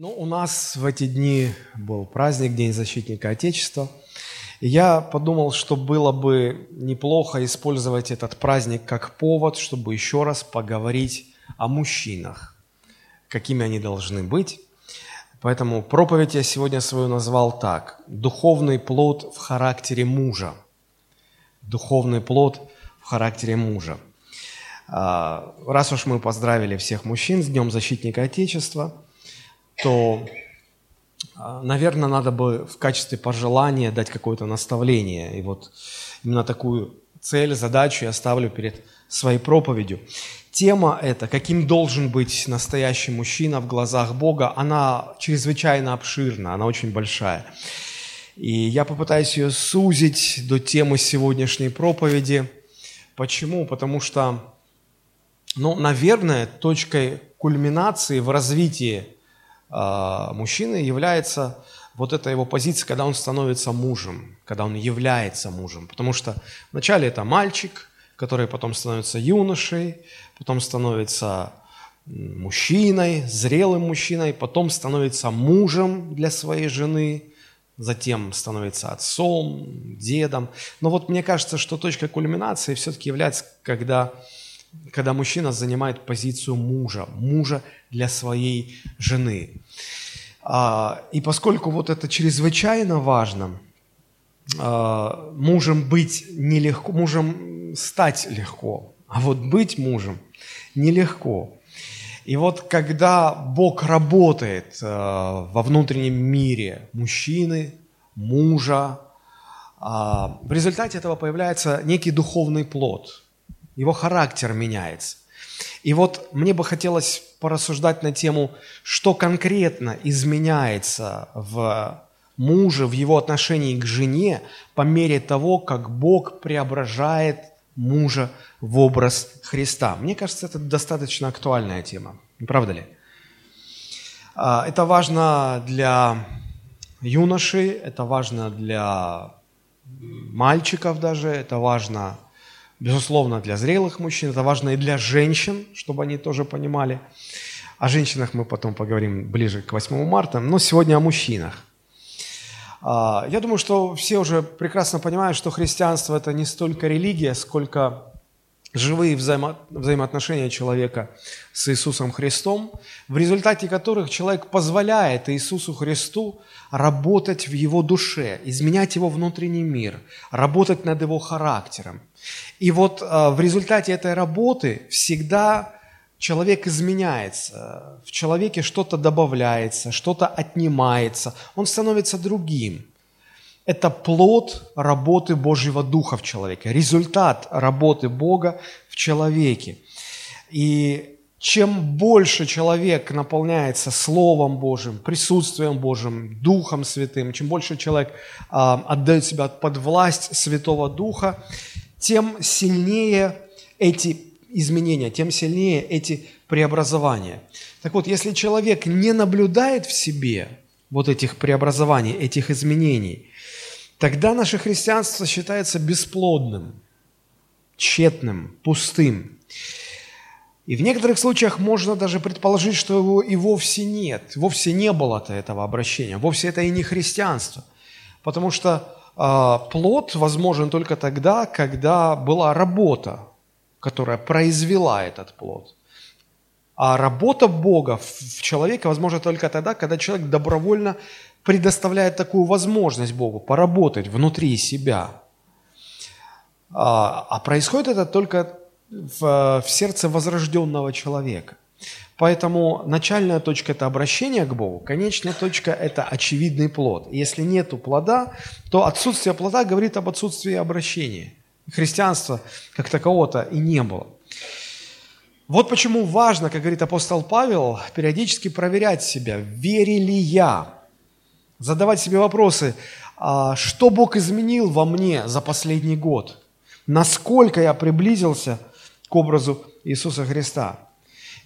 Ну, у нас в эти дни был праздник, День защитника Отечества. И я подумал, что было бы неплохо использовать этот праздник как повод, чтобы еще раз поговорить о мужчинах, какими они должны быть. Поэтому проповедь я сегодня свою назвал так. Духовный плод в характере мужа. Духовный плод в характере мужа. А, раз уж мы поздравили всех мужчин с Днем Защитника Отечества – то, а, наверное, надо бы в качестве пожелания дать какое-то наставление. И вот именно такую цель, задачу я ставлю перед своей проповедью. Тема эта, каким должен быть настоящий мужчина в глазах Бога, она чрезвычайно обширна, она очень большая. И я попытаюсь ее сузить до темы сегодняшней проповеди. Почему? Потому что, ну, наверное, точкой кульминации в развитии мужчины является вот эта его позиция, когда он становится мужем, когда он является мужем. Потому что вначале это мальчик, который потом становится юношей, потом становится мужчиной, зрелым мужчиной, потом становится мужем для своей жены, затем становится отцом, дедом. Но вот мне кажется, что точка кульминации все-таки является, когда когда мужчина занимает позицию мужа, мужа для своей жены. А, и поскольку вот это чрезвычайно важно, а, мужем быть нелегко, мужем стать легко, а вот быть мужем нелегко. И вот когда Бог работает а, во внутреннем мире мужчины, мужа, в результате этого появляется некий духовный плод – его характер меняется. И вот мне бы хотелось порассуждать на тему, что конкретно изменяется в муже, в его отношении к жене по мере того, как Бог преображает мужа в образ Христа. Мне кажется, это достаточно актуальная тема. Не правда ли? А, это важно для юношей, это важно для мальчиков даже, это важно Безусловно, для зрелых мужчин, это важно и для женщин, чтобы они тоже понимали. О женщинах мы потом поговорим ближе к 8 марта, но сегодня о мужчинах. А, я думаю, что все уже прекрасно понимают, что христианство – это не столько религия, сколько живые взаимо- взаимоотношения человека с Иисусом Христом, в результате которых человек позволяет Иисусу Христу работать в его душе, изменять его внутренний мир, работать над его характером. И вот э, в результате этой работы всегда человек изменяется, в человеке что-то добавляется, что-то отнимается, он становится другим – это плод работы Божьего Духа в человеке, результат работы Бога в человеке. И чем больше человек наполняется Словом Божьим, присутствием Божьим, Духом Святым, чем больше человек а, отдает себя под власть Святого Духа, тем сильнее эти изменения, тем сильнее эти преобразования. Так вот, если человек не наблюдает в себе вот этих преобразований, этих изменений, тогда наше христианство считается бесплодным, тщетным, пустым. И в некоторых случаях можно даже предположить, что его и вовсе нет, вовсе не было-то этого обращения, вовсе это и не христианство. Потому что э, плод возможен только тогда, когда была работа, которая произвела этот плод. А работа Бога в человеке возможна только тогда, когда человек добровольно предоставляет такую возможность Богу поработать внутри себя. А, а происходит это только в, в сердце возрожденного человека. Поэтому начальная точка – это обращение к Богу, конечная точка – это очевидный плод. Если нет плода, то отсутствие плода говорит об отсутствии обращения. Христианства как такового-то и не было. Вот почему важно, как говорит апостол Павел, периодически проверять себя, верили ли я задавать себе вопросы, а что Бог изменил во мне за последний год? Насколько я приблизился к образу Иисуса Христа?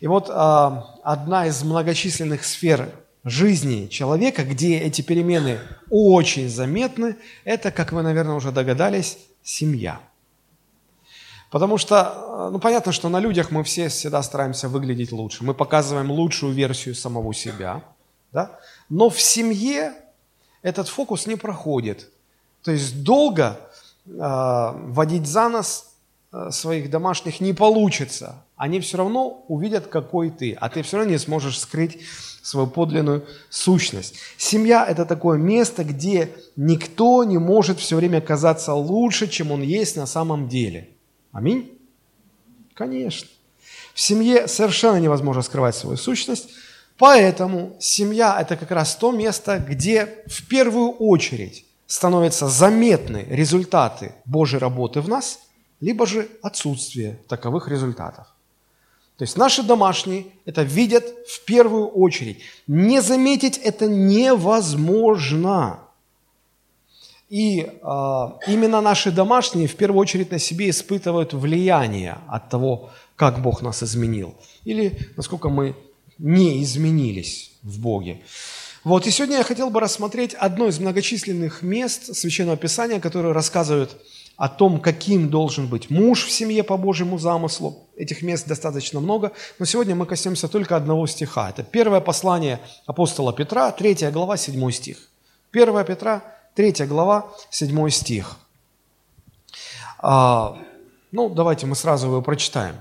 И вот а, одна из многочисленных сфер жизни человека, где эти перемены очень заметны, это, как вы, наверное, уже догадались, семья. Потому что, ну, понятно, что на людях мы все всегда стараемся выглядеть лучше. Мы показываем лучшую версию самого себя – Да? Но в семье этот фокус не проходит. То есть долго э, водить за нос э, своих домашних не получится. Они все равно увидят, какой ты, а ты все равно не сможешь скрыть свою подлинную сущность. Семья – это такое место, где никто не может все время казаться лучше, чем он есть на самом деле. Аминь? Конечно. В семье совершенно невозможно скрывать свою сущность, поэтому семья – это как раз то место, где в первую очередь становятся заметны результаты Божьей работы в нас, либо же отсутствие таковых результатов. То есть наши домашние это видят в первую очередь. Не заметить это невозможно. И э, именно наши домашние в первую очередь на себе испытывают влияние от того, как Бог нас изменил, или насколько мы не изменились в Боге. Вот, и сегодня я хотел бы рассмотреть одно из многочисленных мест Священного Писания, которые рассказывают о том, каким должен быть муж в семье по Божьему замыслу. Этих мест достаточно много, но сегодня мы коснемся только одного стиха. Это первое послание апостола Петра, 3 глава, 7 стих. 1 Петра, 3 глава, 7 стих. А, ну, давайте мы сразу его прочитаем.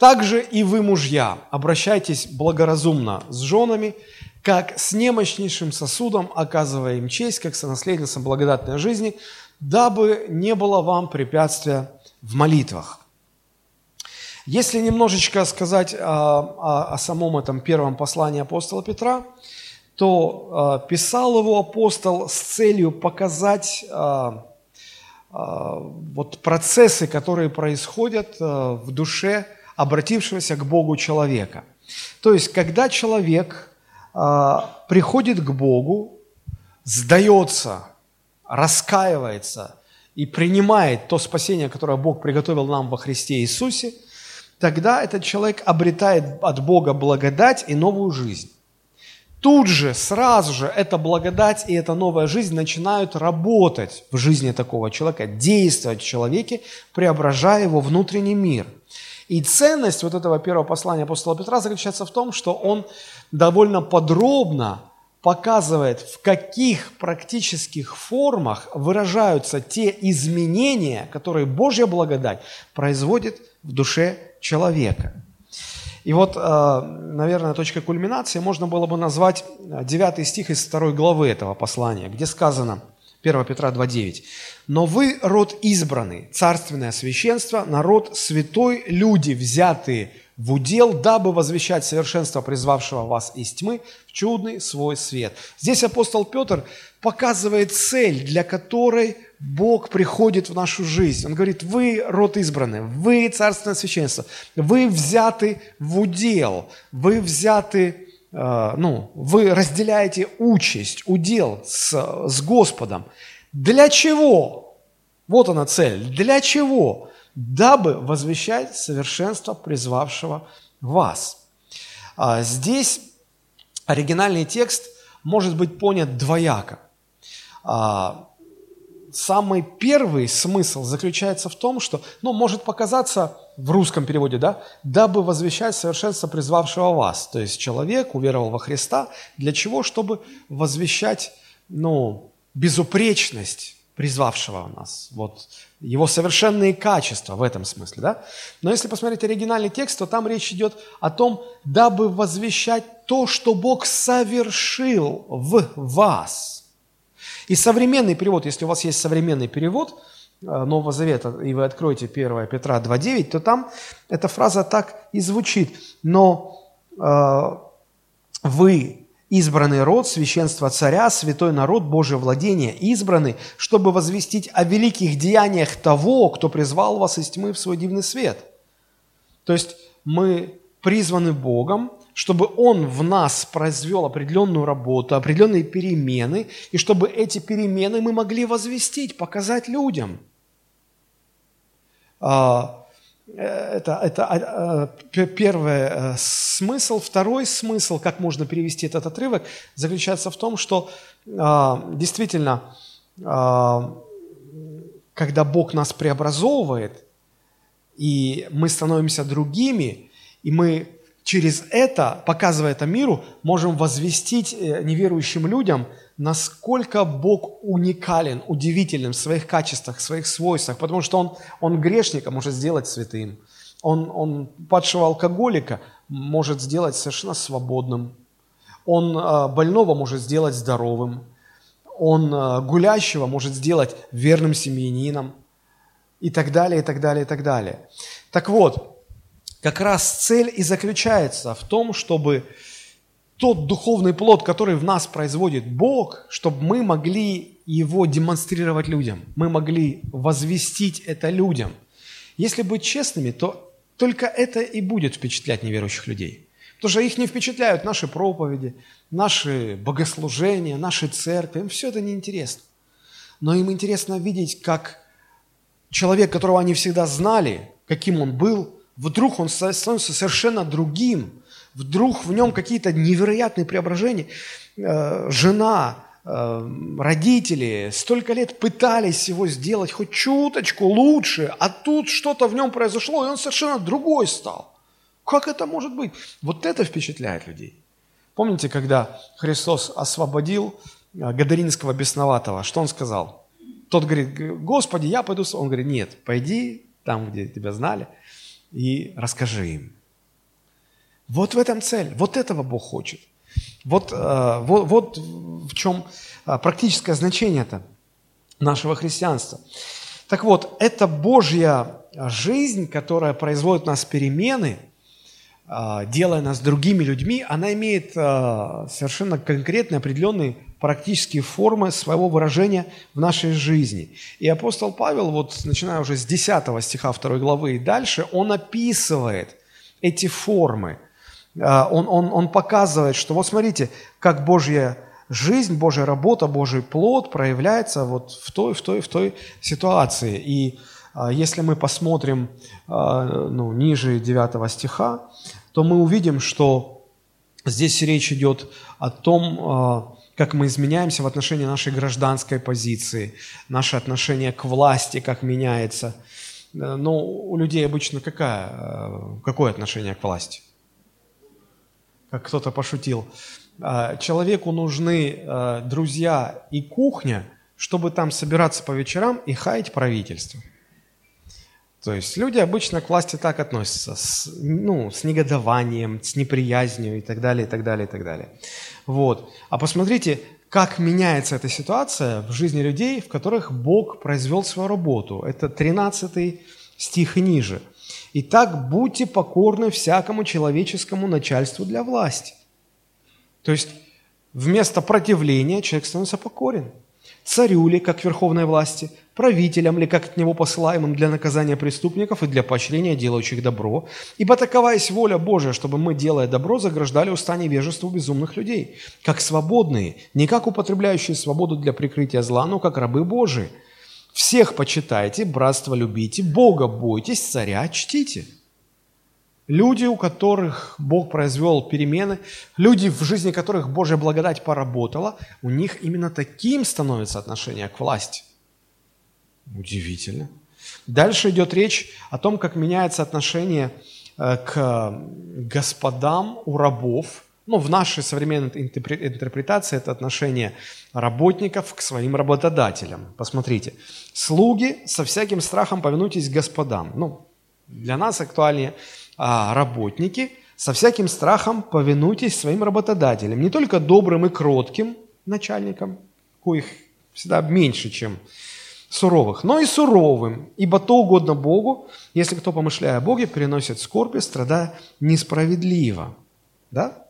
«Также и вы, мужья, обращайтесь благоразумно с женами, как с немощнейшим сосудом, оказывая им честь, как сонаследницам благодатной жизни, дабы не было вам препятствия в молитвах. Если немножечко сказать о, о, о самом этом первом послании апостола Петра, то э, писал его апостол с целью показать вот процессы, которые происходят в душе обратившегося к Богу человека. То есть, когда человек э, приходит к Богу, сдается раскаивается и принимает то спасение, которое Бог приготовил нам во Христе Иисусе, тогда этот человек обретает от Бога благодать и новую жизнь. Тут же, сразу же, эта благодать и эта новая жизнь начинают работать в жизни такого человека, действовать в человеке, преображая его внутренний мир. И ценность вот этого первого послания апостола Петра заключается в том, что он довольно подробно показывает, в каких практических формах выражаются те изменения, которые Божья благодать производит в душе человека. И вот, э, наверное, точкой кульминации можно было бы назвать 9 стих из 2 главы этого послания, где сказано, 1 Петра 2.9. «Но вы род избранный, царственное священство, народ святой, люди, взятые в удел, дабы возвещать совершенство призвавшего вас из тьмы в чудный свой свет. Здесь апостол Петр показывает цель, для которой Бог приходит в нашу жизнь. Он говорит, вы род избранный, вы царственное священство, вы взяты в удел, вы взяты, ну, вы разделяете участь, удел с, с Господом. Для чего? Вот она цель. Для чего? дабы возвещать совершенство призвавшего вас. А, здесь оригинальный текст может быть понят двояко. А, самый первый смысл заключается в том, что, ну, может показаться в русском переводе, да, дабы возвещать совершенство призвавшего вас. То есть человек уверовал во Христа. Для чего? Чтобы возвещать, ну, безупречность призвавшего нас. Вот его совершенные качества в этом смысле, да? Но если посмотреть оригинальный текст, то там речь идет о том, дабы возвещать то, что Бог совершил в вас. И современный перевод, если у вас есть современный перевод Нового Завета, и вы откроете 1 Петра 2.9, то там эта фраза так и звучит. Но э, вы избранный род, священство царя, святой народ, Божие владение, избранный, чтобы возвестить о великих деяниях того, кто призвал вас из тьмы в свой дивный свет. То есть мы призваны Богом, чтобы Он в нас произвел определенную работу, определенные перемены, и чтобы эти перемены мы могли возвестить, показать людям. А, это, это а, а, первый э, смысл. Второй смысл, как можно перевести этот отрывок, заключается в том, что а, действительно, когда Бог нас преобразовывает, и мы становимся другими, и мы через это, показывая это миру, можем возвестить э, неверующим людям, насколько Бог уникален, удивителен в своих качествах, в своих свойствах, потому что Он, он грешника может сделать святым, Он, он падшего алкоголика может сделать совершенно свободным, Он э, больного может сделать здоровым, Он э, гулящего может сделать верным семьянином. И так далее, и так далее, и так далее. Так вот, как раз цель и заключается в том, чтобы тот духовный плод, который в нас производит Бог, чтобы мы могли его демонстрировать людям, мы могли возвестить это людям. Если быть честными, то только это и будет впечатлять неверующих людей. Потому что их не впечатляют наши проповеди, наши богослужения, наши церкви. Им все это неинтересно. Но им интересно видеть, как человек, которого они всегда знали, каким он был, вдруг он становится совершенно другим, Вдруг в нем какие-то невероятные преображения. Э, жена, э, родители столько лет пытались его сделать хоть чуточку лучше, а тут что-то в нем произошло, и он совершенно другой стал. Как это может быть? Вот это впечатляет людей. Помните, когда Христос освободил э, Гадаринского бесноватого, что он сказал? Тот говорит, Господи, я пойду. Он говорит, нет, пойди там, где тебя знали, и расскажи им. Вот в этом цель, вот этого Бог хочет. Вот, э, вот, вот в чем э, практическое значение это нашего христианства. Так вот, это Божья жизнь, которая производит у нас перемены, э, делая нас другими людьми, она имеет совершенно конкретные, определенные практические формы своего выражения в нашей жизни. И апостол Павел, вот начиная уже с 10 стиха 2 главы и дальше, он описывает эти формы – а, он, он, он показывает, что вот смотрите, как Божья жизнь, Божья работа, Божий плод проявляется вот в той, в той, в той ситуации. И а, если мы посмотрим а, ну, ниже 9 стиха, то мы увидим, что здесь речь идет о том, как мы изменяемся в отношении нашей гражданской позиции, наше отношение к власти, как меняется. Но у людей обычно какая, какое отношение к власти? как кто-то пошутил. А, человеку нужны друзья и кухня, чтобы там собираться по вечерам и хаять правительство. То есть люди обычно к власти так относятся, с, ну, с негодованием, с неприязнью и так далее, и так далее, и так далее. Вот. А посмотрите, как меняется эта ситуация в жизни людей, в которых Бог произвел свою работу. Это 13 стих ниже. Итак, будьте покорны всякому человеческому начальству для власти. То есть вместо противления человек становится покорен. Царю ли, как верховной власти, правителям ли, как от него посылаемым для наказания преступников и для поощрения делающих добро. Ибо такова есть воля Божия, чтобы мы, делая добро, заграждали уста невежеству безумных людей, как свободные, не как употребляющие свободу для прикрытия зла, но как рабы Божии – всех почитайте, братство любите, Бога бойтесь, царя чтите. Люди, у которых Бог произвел перемены, люди, в жизни которых Божья благодать поработала, у них именно таким становится отношение к власти. Удивительно. Дальше идет речь о том, как меняется отношение э, к господам у рабов – ну, в нашей современной интерпретации это отношение работников к своим работодателям. Посмотрите. «Слуги, со всяким страхом повинуйтесь господам». Ну, для нас актуальнее а, работники, со всяким страхом повинуйтесь своим работодателям. Не только добрым и кротким начальникам, коих всегда меньше, чем суровых, но и суровым, ибо то угодно Богу, если кто, помышляя о Боге, переносит скорби, страдая несправедливо. Да?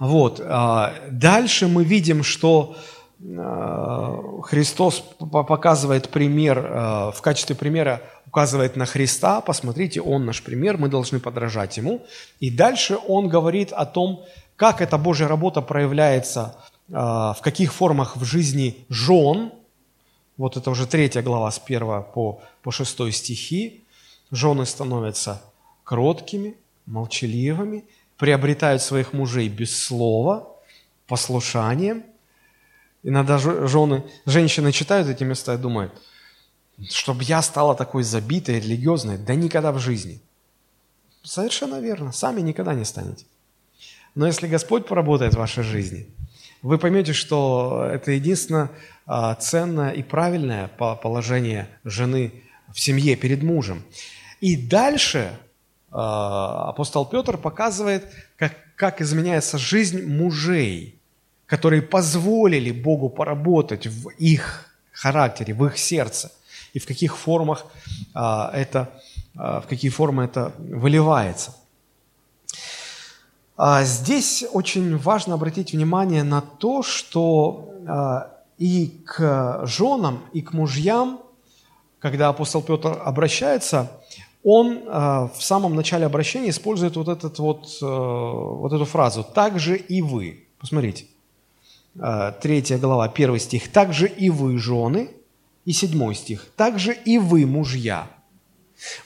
Вот. А, дальше мы видим, что Христос показывает пример, а, в качестве примера указывает на Христа, посмотрите, Он наш пример, мы должны подражать Ему. И дальше Он говорит о том, как эта Божья работа проявляется, в каких формах в жизни жен. Вот это уже третья глава с 1 по, по 6 стихи. Жены становятся кроткими, молчаливыми, приобретают своих мужей без слова, послушанием. Иногда жены, женщины читают эти места и думают, чтобы я стала такой забитой, религиозной, да никогда в жизни. Совершенно верно. Сами никогда не станете. Но если Господь поработает в вашей жизни, вы поймете, что это единственное а, ценное и правильное положение жены в семье перед мужем. И дальше а, апостол Петр показывает, как, как изменяется жизнь мужей, которые позволили Богу поработать в их характере, в их сердце, и в каких формах а, это, в какие формы это выливается. Здесь очень важно обратить внимание на то, что и к женам, и к мужьям, когда апостол Петр обращается, он в самом начале обращения использует вот, этот вот, вот эту фразу «так же и вы». Посмотрите, третья глава, первый стих. «Так же и вы, жены», и седьмой стих. «Так же и вы, мужья».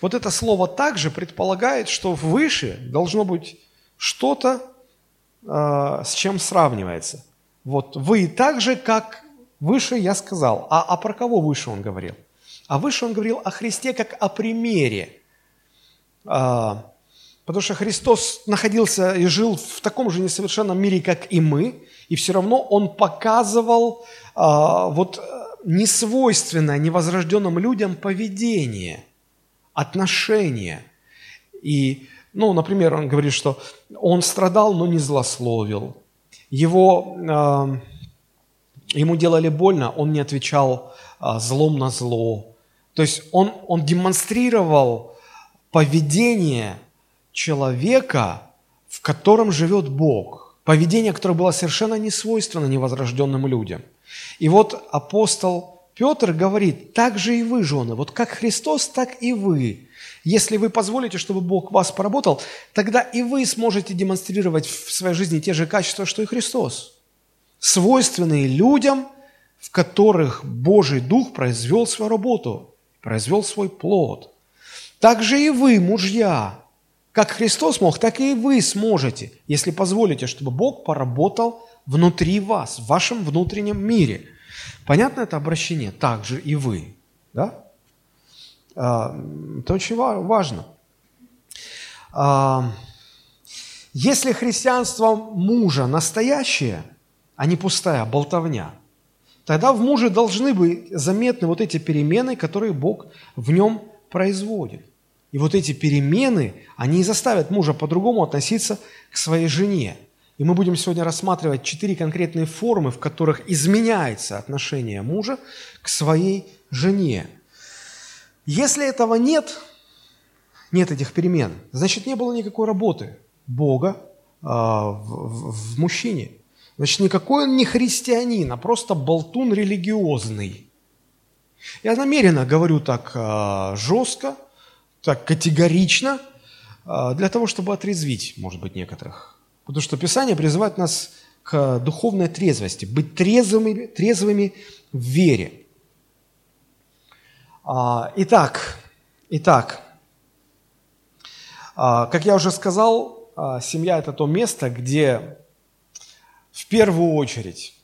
Вот это слово «так же» предполагает, что выше должно быть что-то, э, с чем сравнивается. Вот вы так же, как выше я сказал. А, а про кого выше он говорил? А выше он говорил о Христе как о примере. А, потому что Христос находился и жил в таком же несовершенном мире, как и мы, и все равно он показывал а, вот несвойственное невозрожденным людям поведение, отношение. И ну, например, он говорит, что он страдал, но не злословил. Его, э, ему делали больно, он не отвечал э, злом на зло. То есть он, он демонстрировал поведение человека, в котором живет Бог. Поведение, которое было совершенно не свойственно невозрожденным людям. И вот апостол Петр говорит, так же и вы, жены, вот как Христос, так и вы. Если вы позволите, чтобы Бог вас поработал, тогда и вы сможете демонстрировать в своей жизни те же качества, что и Христос. Свойственные людям, в которых Божий Дух произвел свою работу, произвел свой плод. Так же и вы, мужья, как Христос мог, так и вы сможете, если позволите, чтобы Бог поработал внутри вас, в вашем внутреннем мире. Понятно это обращение? Так же и вы. Да? А, это очень важно. А, если христианство мужа настоящее, а не пустая болтовня, тогда в муже должны быть заметны вот эти перемены, которые Бог в нем производит. И вот эти перемены, они заставят мужа по-другому относиться к своей жене. И мы будем сегодня рассматривать четыре конкретные формы, в которых изменяется отношение мужа к своей жене. Если этого нет, нет этих перемен, значит, не было никакой работы Бога а, в, в, мужчине. Значит, никакой он не христианин, а просто болтун религиозный. Я намеренно говорю так а, жестко, так категорично, а, для того, чтобы отрезвить, может быть, некоторых. Потому что Писание призывает нас к духовной трезвости, быть трезвыми, трезвыми в вере. А, итак, итак, а, как я уже сказал, семья – это то место, где в первую очередь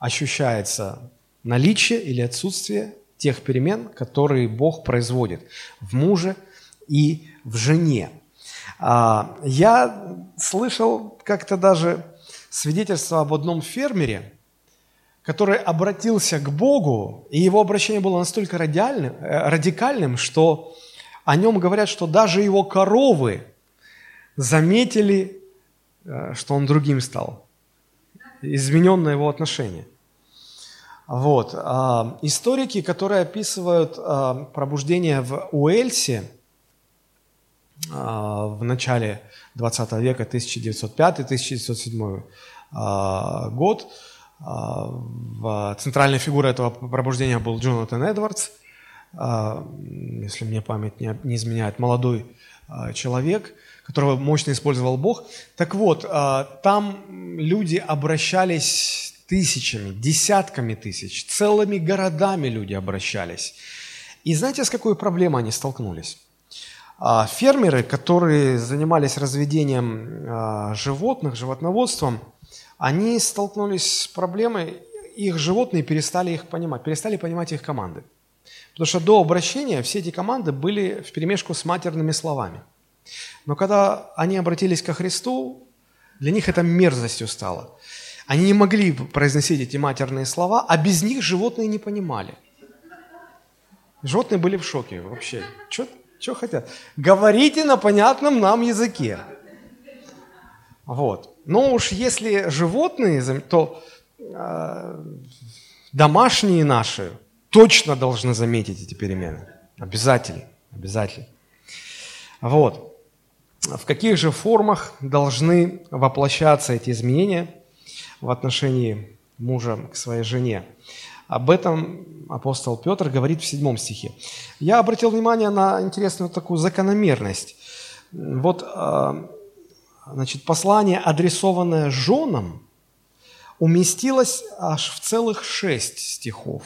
ощущается наличие или отсутствие тех перемен, которые Бог производит в муже и в жене. Я слышал как-то даже свидетельство об одном фермере – который обратился к Богу, и его обращение было настолько радикальным, э, радикальным, что о нем говорят, что даже его коровы заметили, э, что он другим стал. Измененное его отношение. Вот. А, историки, которые описывают а, пробуждение в Уэльсе а, в начале 20 века, 1905-1907 год, а, в центральной фигурой этого пробуждения был Джонатан Эдвардс, а, если мне память не изменяет, молодой а, человек, которого мощно использовал Бог. Так вот, там люди обращались тысячами, десятками тысяч, целыми городами люди обращались. И знаете, с какой проблемой они столкнулись? Фермеры, которые занимались разведением животных, животноводством – они столкнулись с проблемой, их животные перестали их понимать, перестали понимать их команды. Потому что до обращения все эти команды были в перемешку с матерными словами. Но когда они обратились ко Христу, для них это мерзостью стало. Они не могли произносить эти матерные слова, а без них животные не понимали. Животные были в шоке вообще. Что хотят? Говорите на понятном нам языке. Вот. Но уж если животные, то э, домашние наши точно должны заметить эти перемены. Обязательно. Обязательно. Вот. В каких же формах должны воплощаться эти изменения в отношении мужа к своей жене? Об этом апостол Петр говорит в седьмом стихе. Я обратил внимание на интересную такую закономерность. Вот а, значит, послание, адресованное женам, уместилось аж в целых шесть стихов.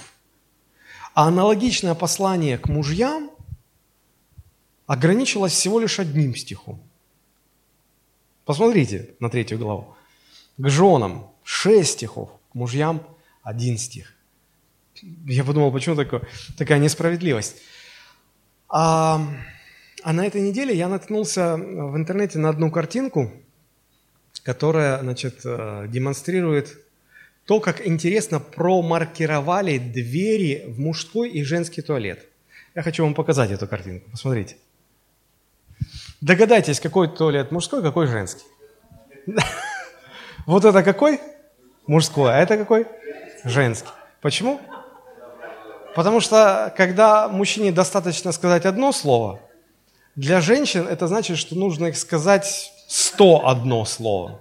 А аналогичное послание к мужьям ограничилось всего лишь одним стихом. Посмотрите на третью главу. К женам шесть стихов, к мужьям один стих. Я подумал, почему такое, такая несправедливость. А, а на этой неделе я наткнулся в интернете на одну картинку, которая значит, э, демонстрирует то, как интересно промаркировали двери в мужской и женский туалет. Я хочу вам показать эту картинку. Посмотрите. Догадайтесь, какой туалет мужской, какой женский. Вот это какой? Мужской. А это какой? Женский. Почему? Потому что когда мужчине достаточно сказать одно слово, для женщин это значит, что нужно их сказать сто одно слово.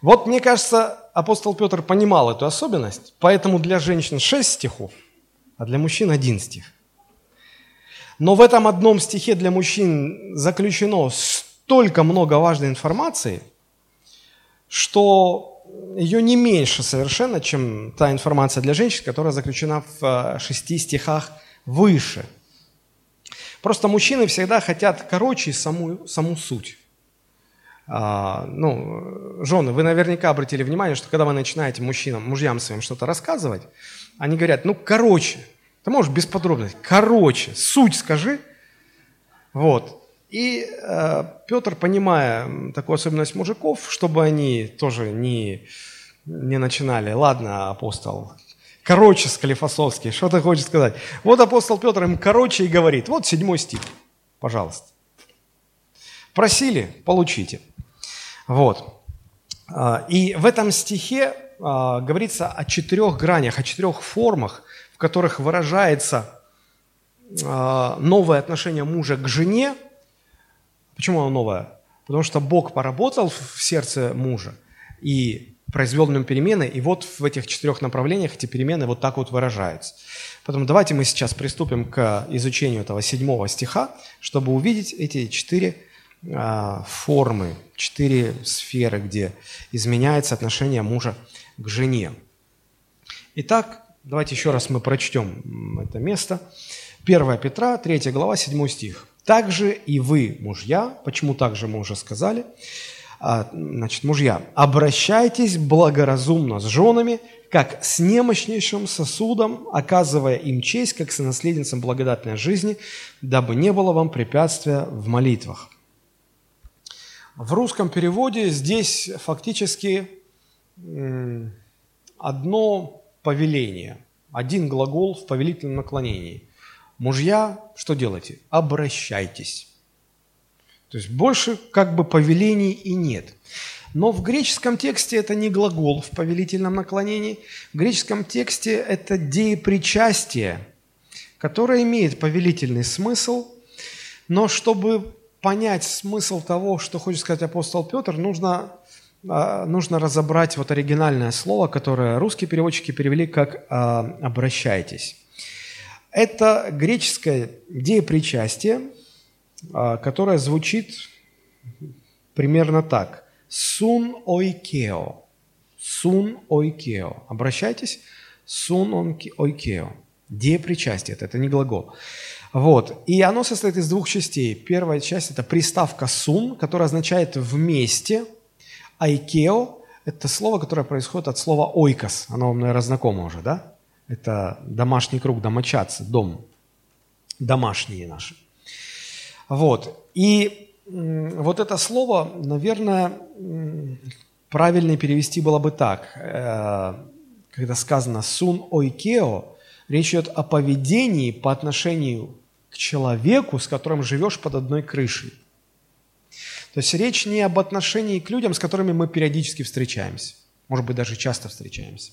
Вот, мне кажется, апостол Петр понимал эту особенность, поэтому для женщин шесть стихов, а для мужчин один стих. Но в этом одном стихе для мужчин заключено столько много важной информации, что ее не меньше совершенно, чем та информация для женщин, которая заключена в э, шести стихах выше. Просто мужчины всегда хотят короче саму, саму суть. А, ну, жены, вы наверняка обратили внимание, что когда вы начинаете мужчинам, мужьям своим что-то рассказывать, они говорят, ну, короче, ты можешь без подробностей, короче, суть скажи. Вот. И э, Петр, понимая такую особенность мужиков, чтобы они тоже не, не начинали, ладно, апостол, короче, Склифосовский, что ты хочешь сказать? Вот апостол Петр им короче и говорит, вот седьмой стих, пожалуйста. Просили, получите. Вот. А, и в этом стихе а, говорится о четырех гранях, о четырех формах, в которых выражается а, новое отношение мужа к жене – Почему оно новое? Потому что Бог поработал в сердце мужа и произвел в нем перемены, и вот в этих четырех направлениях эти перемены вот так вот выражаются. Поэтому давайте мы сейчас приступим к изучению этого седьмого стиха, чтобы увидеть эти четыре а, формы, четыре сферы, где изменяется отношение мужа к жене. Итак, давайте еще раз мы прочтем это место. 1 Петра, 3 глава, 7 стих. Также и вы, мужья, почему так же мы уже сказали, а, значит, мужья, обращайтесь благоразумно с женами, как с немощнейшим сосудом, оказывая им честь, как с наследницам благодатной жизни, дабы не было вам препятствия в молитвах. В русском переводе здесь фактически одно повеление, один глагол в повелительном наклонении. Мужья, что делайте? Обращайтесь. То есть больше как бы повелений и нет. Но в греческом тексте это не глагол в повелительном наклонении. В греческом тексте это деепричастие, которое имеет повелительный смысл. Но чтобы понять смысл того, что хочет сказать апостол Петр, нужно, а, нужно разобрать вот оригинальное слово, которое русские переводчики перевели как а, «обращайтесь». Это греческое деепричастие, а, которое звучит примерно так. Сун ойкео. Сун ойкео. Обращайтесь. Сун ойкео. Деепричастие. Это, не глагол. Вот. И оно состоит из двух частей. Первая часть – это приставка «сун», которая означает «вместе». «Айкео» – это слово, которое происходит от слова «ойкос». Оно вам, наверное, знакомо уже, да? Это домашний круг, домочадцы, дом. Домашние наши. Вот. И вот это слово, наверное, правильно перевести было бы так. Э, когда сказано «сун ойкео», речь идет о поведении по отношению к человеку, с которым живешь под одной крышей. То есть речь не об отношении к людям, с которыми мы периодически встречаемся, может быть, даже часто встречаемся.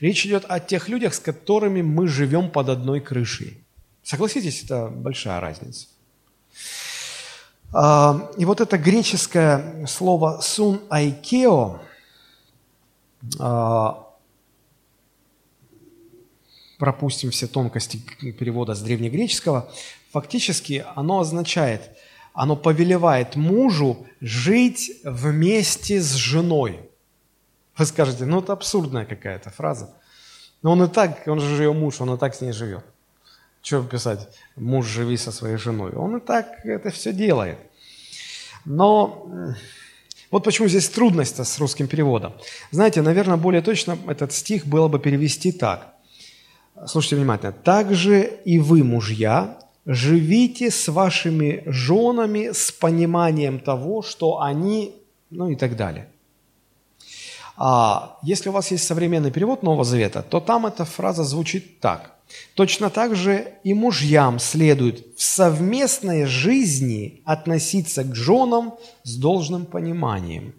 Речь идет о тех людях, с которыми мы живем под одной крышей. Согласитесь, это большая разница. А, и вот это греческое слово «сун айкео», а, пропустим все тонкости перевода с древнегреческого, фактически оно означает, оно повелевает мужу жить вместе с женой. Вы скажете, ну это абсурдная какая-то фраза. Но он и так, он же ее муж, он и так с ней живет. Что писать, муж живи со своей женой? Он и так это все делает. Но вот почему здесь трудность с русским переводом. Знаете, наверное, более точно этот стих было бы перевести так. Слушайте внимательно. «Также и вы, мужья, живите с вашими женами с пониманием того, что они...» Ну и так далее. А если у вас есть современный перевод Нового Завета, то там эта фраза звучит так. Точно так же и мужьям следует в совместной жизни относиться к женам с должным пониманием.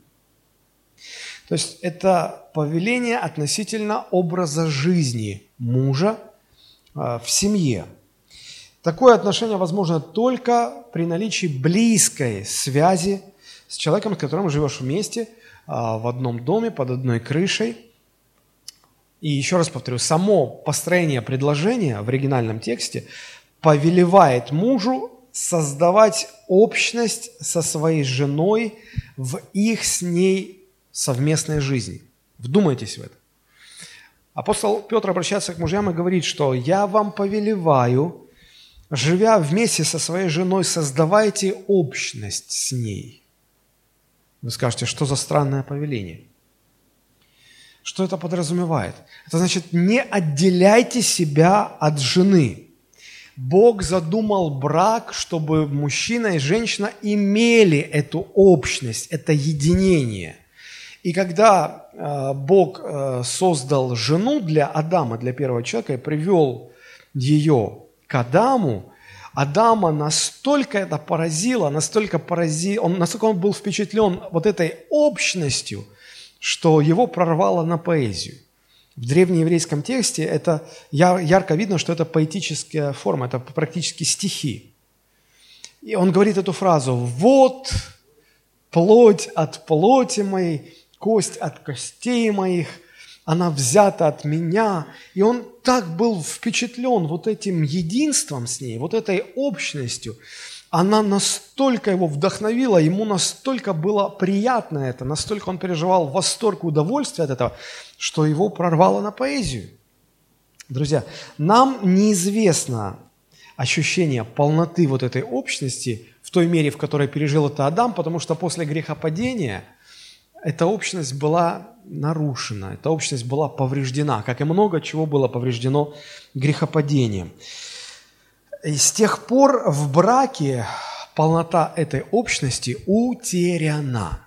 То есть это повеление относительно образа жизни мужа а, в семье. Такое отношение возможно только при наличии близкой связи с человеком, с которым живешь вместе, в одном доме, под одной крышей – и еще раз повторю, само построение предложения в оригинальном тексте повелевает мужу создавать общность со своей женой в их с ней совместной жизни. Вдумайтесь в это. Апостол Петр обращается к мужьям и говорит, что «я вам повелеваю, живя вместе со своей женой, создавайте общность с ней». Вы скажете, что за странное повеление – что это подразумевает? Это значит, не отделяйте себя от жены. Бог задумал брак, чтобы мужчина и женщина имели эту общность, это единение. И когда э, Бог э, создал жену для Адама, для первого человека, и привел ее к Адаму, Адама настолько это поразило, настолько поразил, он, настолько он был впечатлен вот этой общностью – что его прорвало на поэзию. В древнееврейском тексте это ярко видно, что это поэтическая форма, это практически стихи. И он говорит эту фразу «Вот плоть от плоти моей, кость от костей моих, она взята от меня». И он так был впечатлен вот этим единством с ней, вот этой общностью, она настолько его вдохновила, ему настолько было приятно это, настолько он переживал восторг и удовольствие от этого, что его прорвало на поэзию. Друзья, нам неизвестно ощущение полноты вот этой общности в той мере, в которой пережил это Адам, потому что после грехопадения эта общность была нарушена, эта общность была повреждена, как и много чего было повреждено грехопадением. И с тех пор в браке полнота этой общности утеряна.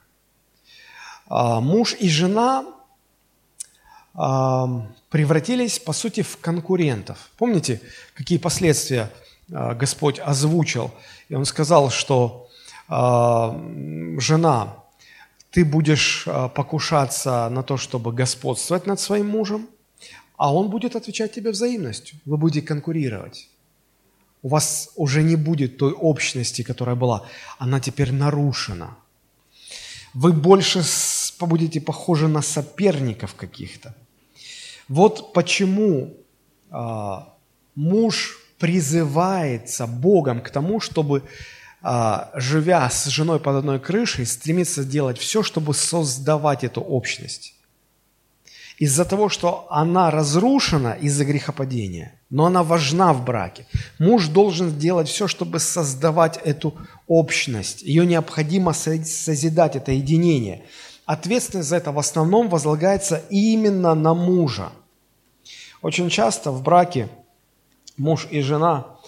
А, муж и жена а, превратились, по сути, в конкурентов. Помните, какие последствия а, Господь озвучил? И Он сказал, что жена, ты будешь покушаться на то, чтобы господствовать над своим мужем, а он будет отвечать тебе взаимностью. Вы будете конкурировать у вас уже не будет той общности, которая была. Она теперь нарушена. Вы больше будете похожи на соперников каких-то. Вот почему а, муж призывается Богом к тому, чтобы, а, живя с женой под одной крышей, стремиться делать все, чтобы создавать эту общность из-за того, что она разрушена из-за грехопадения, но она важна в браке. Муж должен делать все, чтобы создавать эту общность. Ее необходимо созидать, это единение. Ответственность за это в основном возлагается именно на мужа. Очень часто в браке муж и жена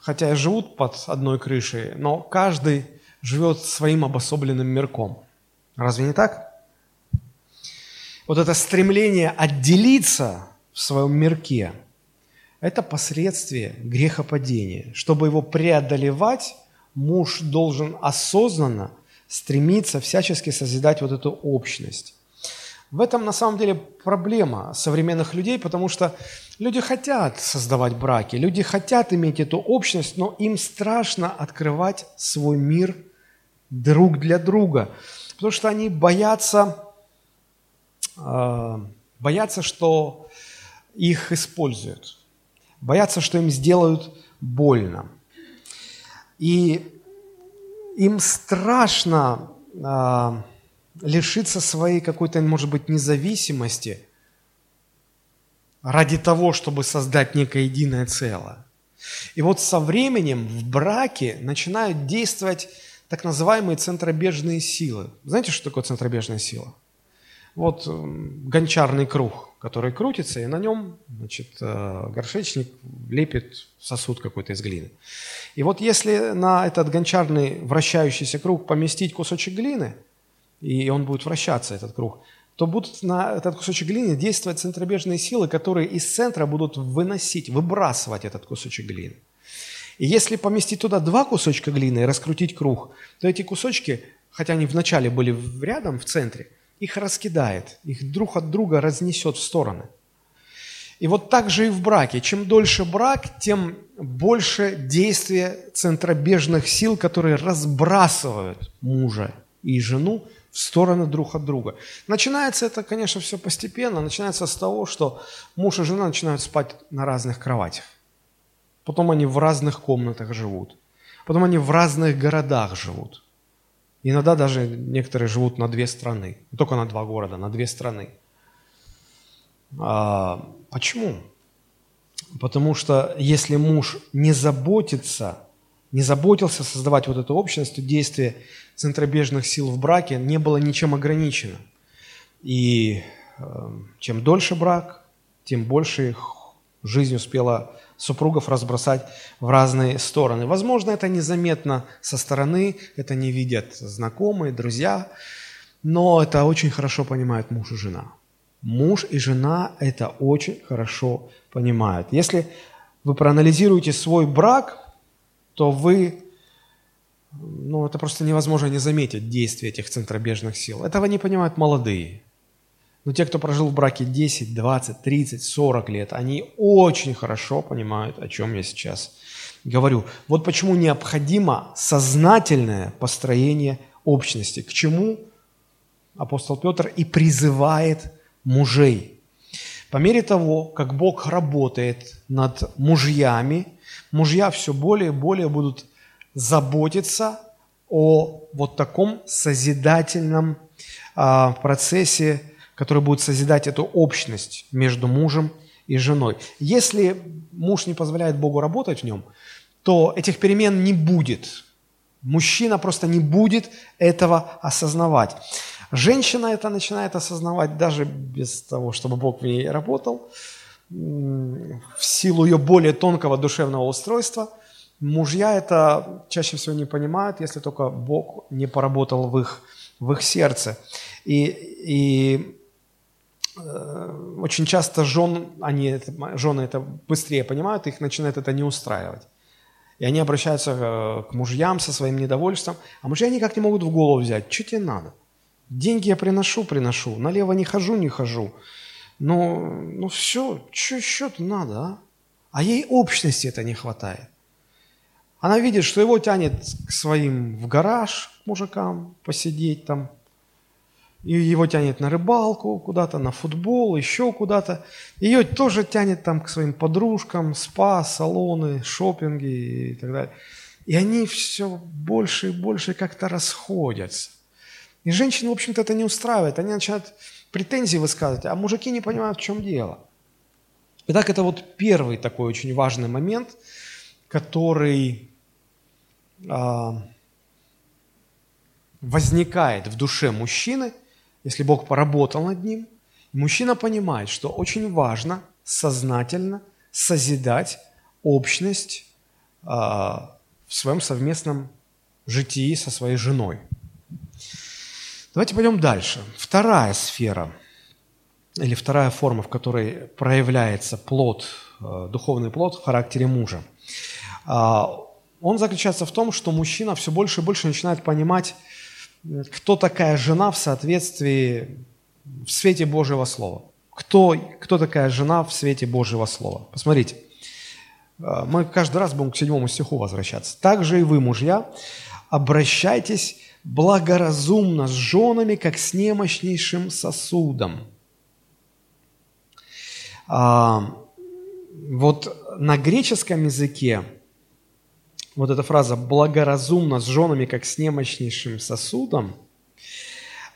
хотя и живут под одной крышей, но каждый живет своим обособленным мирком. Разве не так? Вот это стремление отделиться в своем мирке – это последствие грехопадения. Чтобы его преодолевать, муж должен осознанно стремиться всячески созидать вот эту общность. В этом на самом деле проблема современных людей, потому что люди хотят создавать браки, люди хотят иметь эту общность, но им страшно открывать свой мир друг для друга, потому что они боятся, э, боятся, что их используют, боятся, что им сделают больно. И им страшно э, лишиться своей какой-то, может быть, независимости ради того, чтобы создать некое единое целое. И вот со временем в браке начинают действовать так называемые центробежные силы. Знаете, что такое центробежная сила? Вот гончарный круг, который крутится, и на нем значит, э, горшечник лепит сосуд какой-то из глины. И вот если на этот гончарный вращающийся круг поместить кусочек глины – и он будет вращаться, этот круг, то будут на этот кусочек глины действовать центробежные силы, которые из центра будут выносить, выбрасывать этот кусочек глины. И если поместить туда два кусочка глины и раскрутить круг, то эти кусочки, хотя они вначале были рядом, в центре, их раскидает, их друг от друга разнесет в стороны. И вот так же и в браке. Чем дольше брак, тем больше действия центробежных сил, которые разбрасывают мужа и жену в стороны друг от друга. Начинается это, конечно, все постепенно. Начинается с того, что муж и жена начинают спать на разных кроватях. Потом они в разных комнатах живут. Потом они в разных городах живут. Иногда даже некоторые живут на две страны. Не только на два города, на две страны. А, почему? Потому что если муж не заботится не заботился создавать вот эту общность, то действие центробежных сил в браке не было ничем ограничено. И э, чем дольше брак, тем больше их жизнь успела супругов разбросать в разные стороны. Возможно, это незаметно со стороны, это не видят знакомые, друзья, но это очень хорошо понимают муж и жена. Муж и жена это очень хорошо понимают. Если вы проанализируете свой брак, то вы, ну, это просто невозможно не заметить действия этих центробежных сил. Этого не понимают молодые. Но те, кто прожил в браке 10, 20, 30, 40 лет, они очень хорошо понимают, о чем я сейчас говорю. Вот почему необходимо сознательное построение общности. К чему апостол Петр и призывает мужей. По мере того, как Бог работает над мужьями, мужья все более и более будут заботиться о вот таком созидательном а, процессе, который будет созидать эту общность между мужем и женой. Если муж не позволяет Богу работать в нем, то этих перемен не будет. Мужчина просто не будет этого осознавать. Женщина это начинает осознавать даже без того, чтобы Бог в ней работал в силу ее более тонкого душевного устройства. Мужья это чаще всего не понимают, если только Бог не поработал в их, в их сердце. И, и э, очень часто жен, они, жены это быстрее понимают, их начинает это не устраивать. И они обращаются э, к мужьям со своим недовольством, а мужья никак не могут в голову взять, что тебе надо? Деньги я приношу, приношу, налево не хожу, не хожу. Ну, ну все, что еще-то надо, а? А ей общности это не хватает. Она видит, что его тянет к своим в гараж, к мужикам, посидеть там. И его тянет на рыбалку куда-то, на футбол, еще куда-то. Ее тоже тянет там к своим подружкам, спа, салоны, шопинги и так далее. И они все больше и больше как-то расходятся. И женщин, в общем-то, это не устраивает. Они начинают претензии высказывать, а мужики не понимают, в чем дело. Итак, это вот первый такой очень важный момент, который возникает в душе мужчины, если Бог поработал над ним. Мужчина понимает, что очень важно сознательно созидать общность а, в своем совместном житии со своей женой. Давайте пойдем дальше. Вторая сфера или вторая форма, в которой проявляется плод, э, духовный плод в характере мужа. Он заключается в том, что мужчина все больше и больше начинает понимать, кто такая жена в соответствии, в свете Божьего Слова. Кто, кто такая жена в свете Божьего Слова. Посмотрите, э, мы каждый раз будем к седьмому стиху возвращаться. «Также и вы, мужья, обращайтесь благоразумно с женами, как с немощнейшим сосудом». А, вот на греческом языке вот эта фраза «благоразумно с женами, как с немощнейшим сосудом»,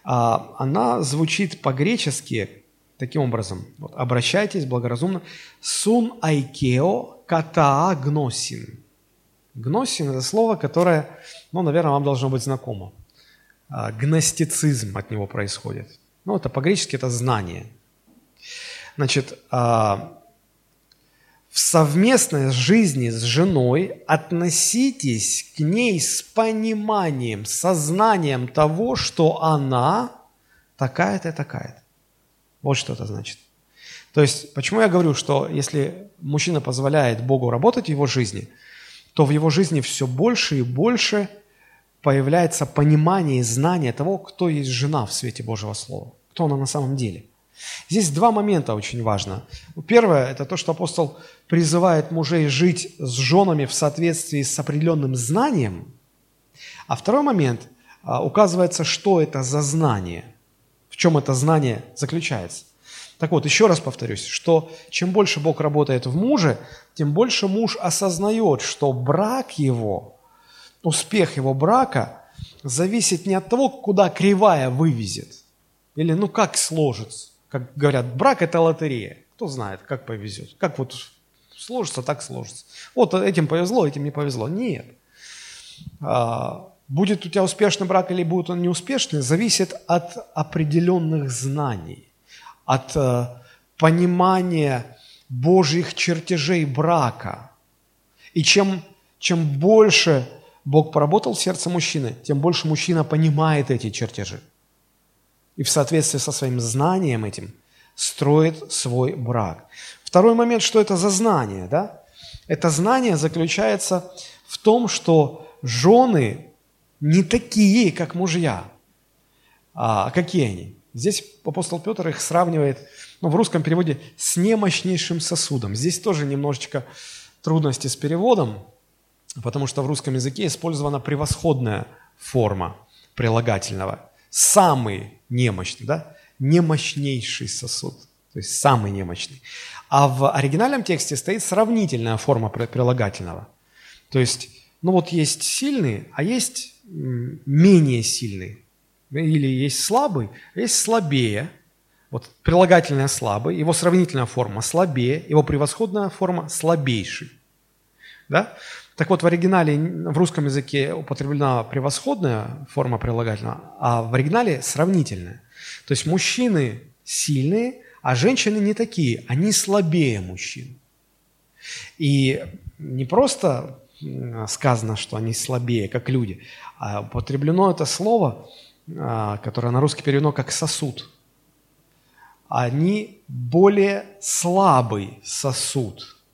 а, она звучит по-гречески таким образом. Вот, обращайтесь благоразумно. «Сун айкео катаа гносин». Гносин – это слово, которое, ну, наверное, вам должно быть знакомо. А, гностицизм от него происходит. Ну, это по-гречески это знание. Значит, а, в совместной жизни с женой относитесь к ней с пониманием, сознанием того, что она такая-то и такая-то. Вот что это значит. То есть, почему я говорю, что если мужчина позволяет Богу работать в его жизни, то в его жизни все больше и больше появляется понимание и знание того, кто есть жена в свете Божьего Слова, кто она на самом деле – Здесь два момента очень важно. Первое – это то, что апостол призывает мужей жить с женами в соответствии с определенным знанием. А второй момент а, указывается, что это за знание, в чем это знание заключается. Так вот, еще раз повторюсь, что чем больше Бог работает в муже, тем больше муж осознает, что брак его, успех его брака зависит не от того, куда кривая вывезет, или ну как сложится, как говорят, брак – это лотерея. Кто знает, как повезет. Как вот сложится, так сложится. Вот этим повезло, этим не повезло. Нет. А, будет у тебя успешный брак или будет он неуспешный, зависит от определенных знаний, от э, понимания Божьих чертежей брака. И чем, чем больше Бог поработал в сердце мужчины, тем больше мужчина понимает эти чертежи и в соответствии со своим знанием этим строит свой брак. Второй момент, что это за знание, да? Это знание заключается в том, что жены не такие, как мужья. А какие они? Здесь апостол Петр их сравнивает, ну, в русском переводе, с немощнейшим сосудом. Здесь тоже немножечко трудности с переводом, потому что в русском языке использована превосходная форма прилагательного. Самый немощный, да? Немощнейший сосуд, то есть самый немощный. А в оригинальном тексте стоит сравнительная форма прилагательного. То есть, ну вот есть сильный, а есть менее сильный. Или есть слабый, а есть слабее. Вот прилагательное слабый, его сравнительная форма слабее, его превосходная форма слабейший. Да? Так вот, в оригинале, в русском языке употреблена превосходная форма прилагательного, а в оригинале сравнительная. То есть мужчины сильные, а женщины не такие, они слабее мужчин. И не просто сказано, что они слабее, как люди, а употреблено это слово, а, которое на русский переведено как сосуд. Они более слабый сосуд –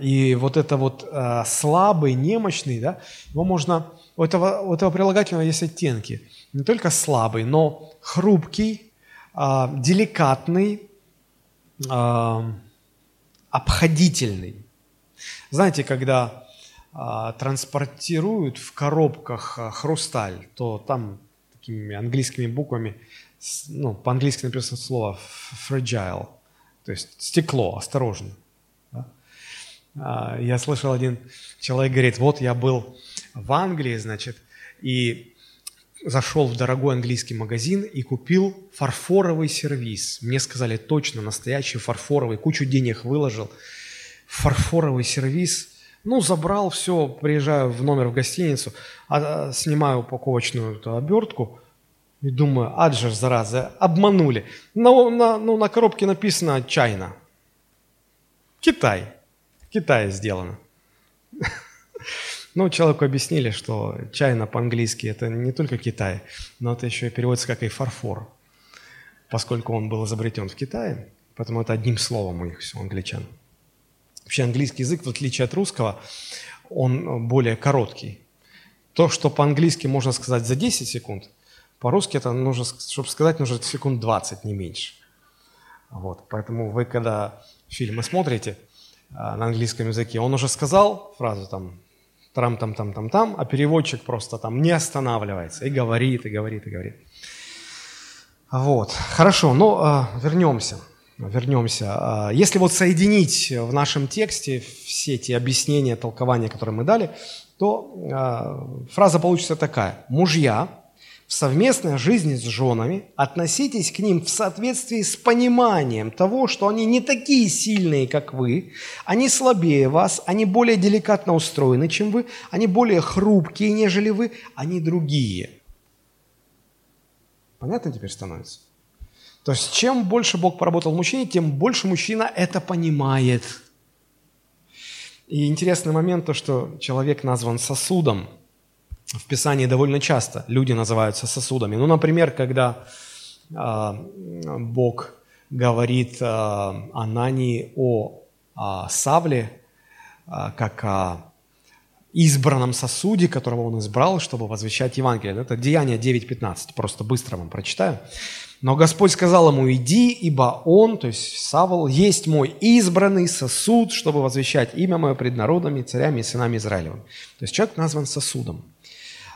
и вот это вот э, слабый, немощный, да, его можно, у этого, у этого прилагательного есть оттенки. Не только слабый, но хрупкий, деликатный, э, обходительный. Знаете, когда э, транспортируют в коробках хрусталь, то там такими английскими буквами, ну, по-английски написано слово fragile, то есть стекло, осторожно. А, я слышал, один человек говорит, вот я был в Англии, значит, и зашел в дорогой английский магазин и купил фарфоровый сервиз. Мне сказали, точно, настоящий фарфоровый, кучу денег выложил. Фарфоровый сервиз. Ну, забрал все, приезжаю в номер в гостиницу, а, а снимаю упаковочную эту обертку и думаю, аджер, зараза, обманули. На, на, ну, на коробке написано «Чайна». Китай. Китае сделано. Ну, человеку объяснили, что чайна по-английски это не только Китай, но это еще и переводится как и фарфор, поскольку он был изобретен в Китае, поэтому это одним словом у них все, англичан. Вообще английский язык, в отличие от русского, он более короткий. То, что по-английски можно сказать за 10 секунд, по-русски это нужно, чтобы сказать, нужно секунд 20, не меньше. Вот, поэтому вы, когда фильмы смотрите а, на английском языке, он уже сказал фразу там трам-там-там-там-там, а переводчик просто там не останавливается и говорит, и говорит, и говорит. Вот, хорошо, ну, а, вернемся, вернемся. А, если вот соединить в нашем тексте все эти объяснения, толкования, которые мы дали, то а, фраза получится такая. «Мужья, в совместной жизни с женами относитесь к ним в соответствии с пониманием того, что они не такие сильные, как вы, они слабее вас, они более деликатно устроены, чем вы, они более хрупкие, нежели вы, они другие. Понятно теперь становится? То есть чем больше Бог поработал в мужчине, тем больше мужчина это понимает. И интересный момент то, что человек назван сосудом – в Писании довольно часто люди называются сосудами. Ну, например, когда э, Бог говорит э, Анании о э, Савле, э, как о избранном сосуде, которого он избрал, чтобы возвещать Евангелие. Это Деяние 9.15, просто быстро вам прочитаю. Но Господь сказал ему, иди, ибо он, то есть Савол, есть мой избранный сосуд, чтобы возвещать имя мое пред народами, царями и сынами Израилевым. То есть человек назван сосудом.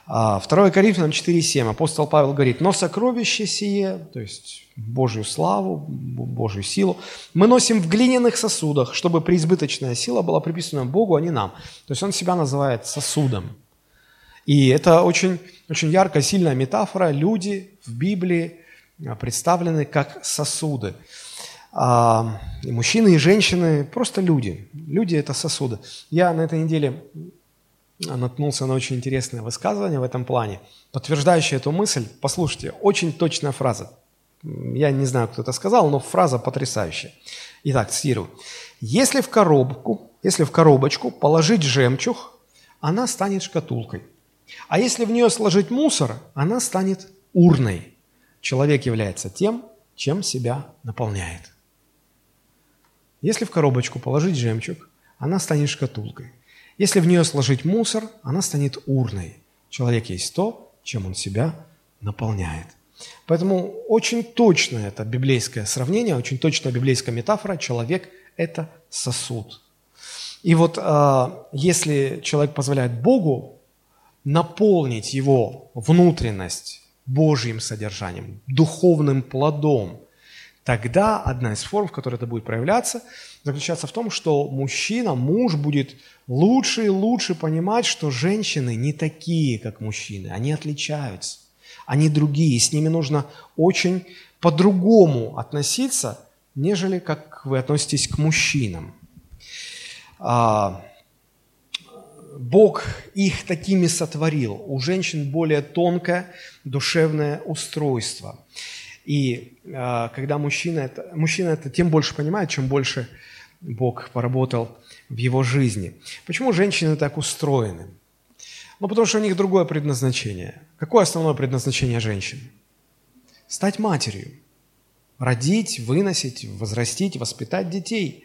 2 а, Коринфянам 4,7 апостол Павел говорит, «Но сокровище сие, то есть Божью славу, Божью силу, мы носим в глиняных сосудах, чтобы преизбыточная сила была приписана Богу, а не нам». То есть он себя называет сосудом. И это очень, очень яркая, сильная метафора. Люди в Библии а, представлены как сосуды. А, и мужчины, и женщины – просто люди. Люди – это сосуды. Я на этой неделе наткнулся на очень интересное высказывание в этом плане, подтверждающее эту мысль. Послушайте, очень точная фраза. Я не знаю, кто это сказал, но фраза потрясающая. Итак, цитирую. Если в коробку, если в коробочку положить жемчуг, она станет шкатулкой. А если в нее сложить мусор, она станет урной. Человек является тем, чем себя наполняет. Если в коробочку положить жемчуг, она станет шкатулкой. Если в нее сложить мусор, она станет урной. Человек есть то, чем он себя наполняет. Поэтому очень точное это библейское сравнение, очень точная библейская метафора. Человек – это сосуд. И вот э, если человек позволяет Богу наполнить его внутренность Божьим содержанием, духовным плодом, тогда одна из форм, в которой это будет проявляться, заключаться в том, что мужчина, муж будет лучше и лучше понимать, что женщины не такие, как мужчины, они отличаются, они другие, с ними нужно очень по-другому относиться, нежели как вы относитесь к мужчинам. А, Бог их такими сотворил. У женщин более тонкое душевное устройство. И э, когда мужчина это, мужчина это тем больше понимает, чем больше Бог поработал в его жизни. Почему женщины так устроены? Ну, потому что у них другое предназначение. Какое основное предназначение женщин? Стать матерью. Родить, выносить, возрастить, воспитать детей.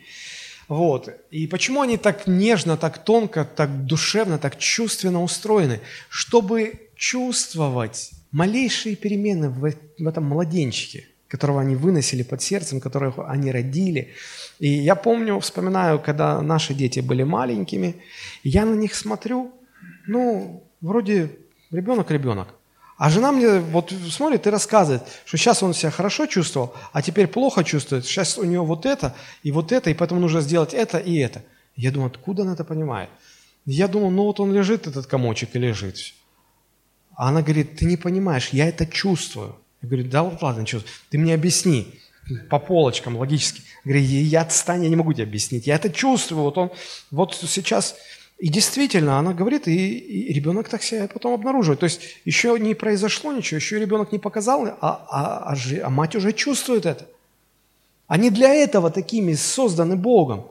Вот. И почему они так нежно, так тонко, так душевно, так чувственно устроены? Чтобы чувствовать малейшие перемены в, этом младенчике, которого они выносили под сердцем, которого они родили. И я помню, вспоминаю, когда наши дети были маленькими, я на них смотрю, ну, вроде ребенок-ребенок. А жена мне вот смотрит и рассказывает, что сейчас он себя хорошо чувствовал, а теперь плохо чувствует. Сейчас у него вот это и вот это, и поэтому нужно сделать это и это. Я думаю, откуда она это понимает? Я думаю, ну вот он лежит, этот комочек, и лежит. А она говорит, ты не понимаешь, я это чувствую. Я говорю, да ладно, чувствую. Ты мне объясни по полочкам логически. Я говорю, я отстань, я не могу тебе объяснить. Я это чувствую. Вот он, вот сейчас... И действительно, она говорит, и, и ребенок так себя потом обнаруживает. То есть еще не произошло ничего, еще ребенок не показал, а, а, а, а мать уже чувствует это. Они для этого такими созданы Богом,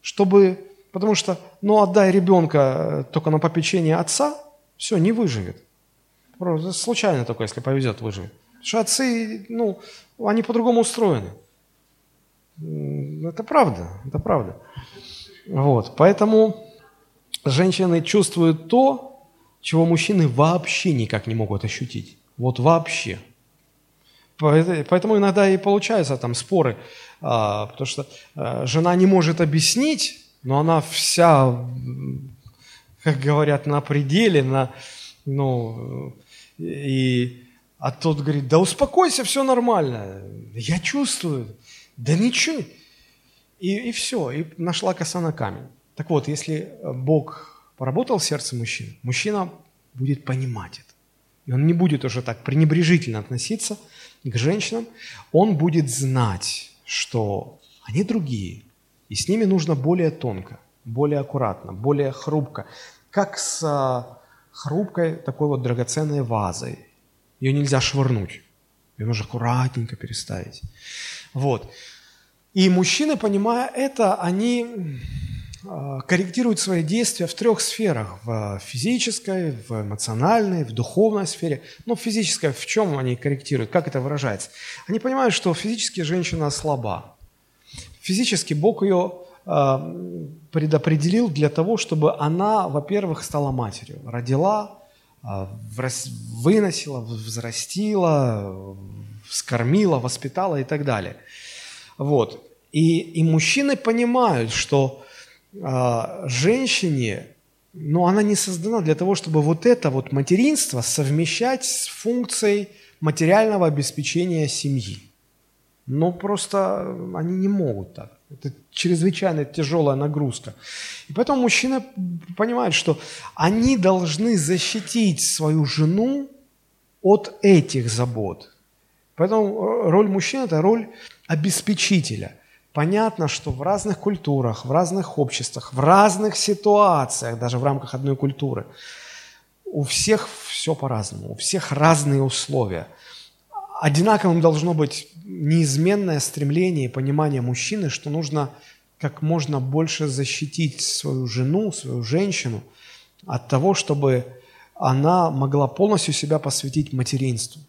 чтобы Потому что, ну, отдай ребенка э, только на попечение отца, все, не выживет. Просто случайно только, если повезет, выживет. Потому что отцы, ну, они по-другому устроены. Это правда, это правда. Вот, поэтому женщины чувствуют то, чего мужчины вообще никак не могут ощутить. Вот вообще. Поэтому иногда и получаются там споры, а, потому что а, жена не может объяснить, но она вся, как говорят, на пределе, на, ну, и, а тот говорит, да успокойся, все нормально, я чувствую, да ничего. И, и все, и нашла коса на камень. Так вот, если Бог поработал сердце мужчины, мужчина будет понимать это. И он не будет уже так пренебрежительно относиться к женщинам. Он будет знать, что они другие, и с ними нужно более тонко, более аккуратно, более хрупко. Как с а, хрупкой такой вот драгоценной вазой. Ее нельзя швырнуть. Ее нужно аккуратненько переставить. Вот. И мужчины, понимая это, они а, корректируют свои действия в трех сферах. В физической, в эмоциональной, в духовной сфере. Но в в чем они корректируют? Как это выражается? Они понимают, что физически женщина слаба. Физически Бог ее предопределил для того, чтобы она, во-первых, стала матерью. Родила, а, выносила, взрастила, вскормила, воспитала и так далее. Вот. И, и мужчины понимают, что э, женщине, ну, она не создана для того, чтобы вот это вот материнство совмещать с функцией материального обеспечения семьи. Но просто они не могут так. Это чрезвычайно тяжелая нагрузка. И поэтому мужчина понимает, что они должны защитить свою жену от этих забот. Поэтому роль мужчины – это роль обеспечителя. Понятно, что в разных культурах, в разных обществах, в разных ситуациях, даже в рамках одной культуры, у всех все по-разному, у всех разные условия. Одинаковым должно быть неизменное стремление и понимание мужчины, что нужно как можно больше защитить свою жену, свою женщину от того, чтобы она могла полностью себя посвятить материнству,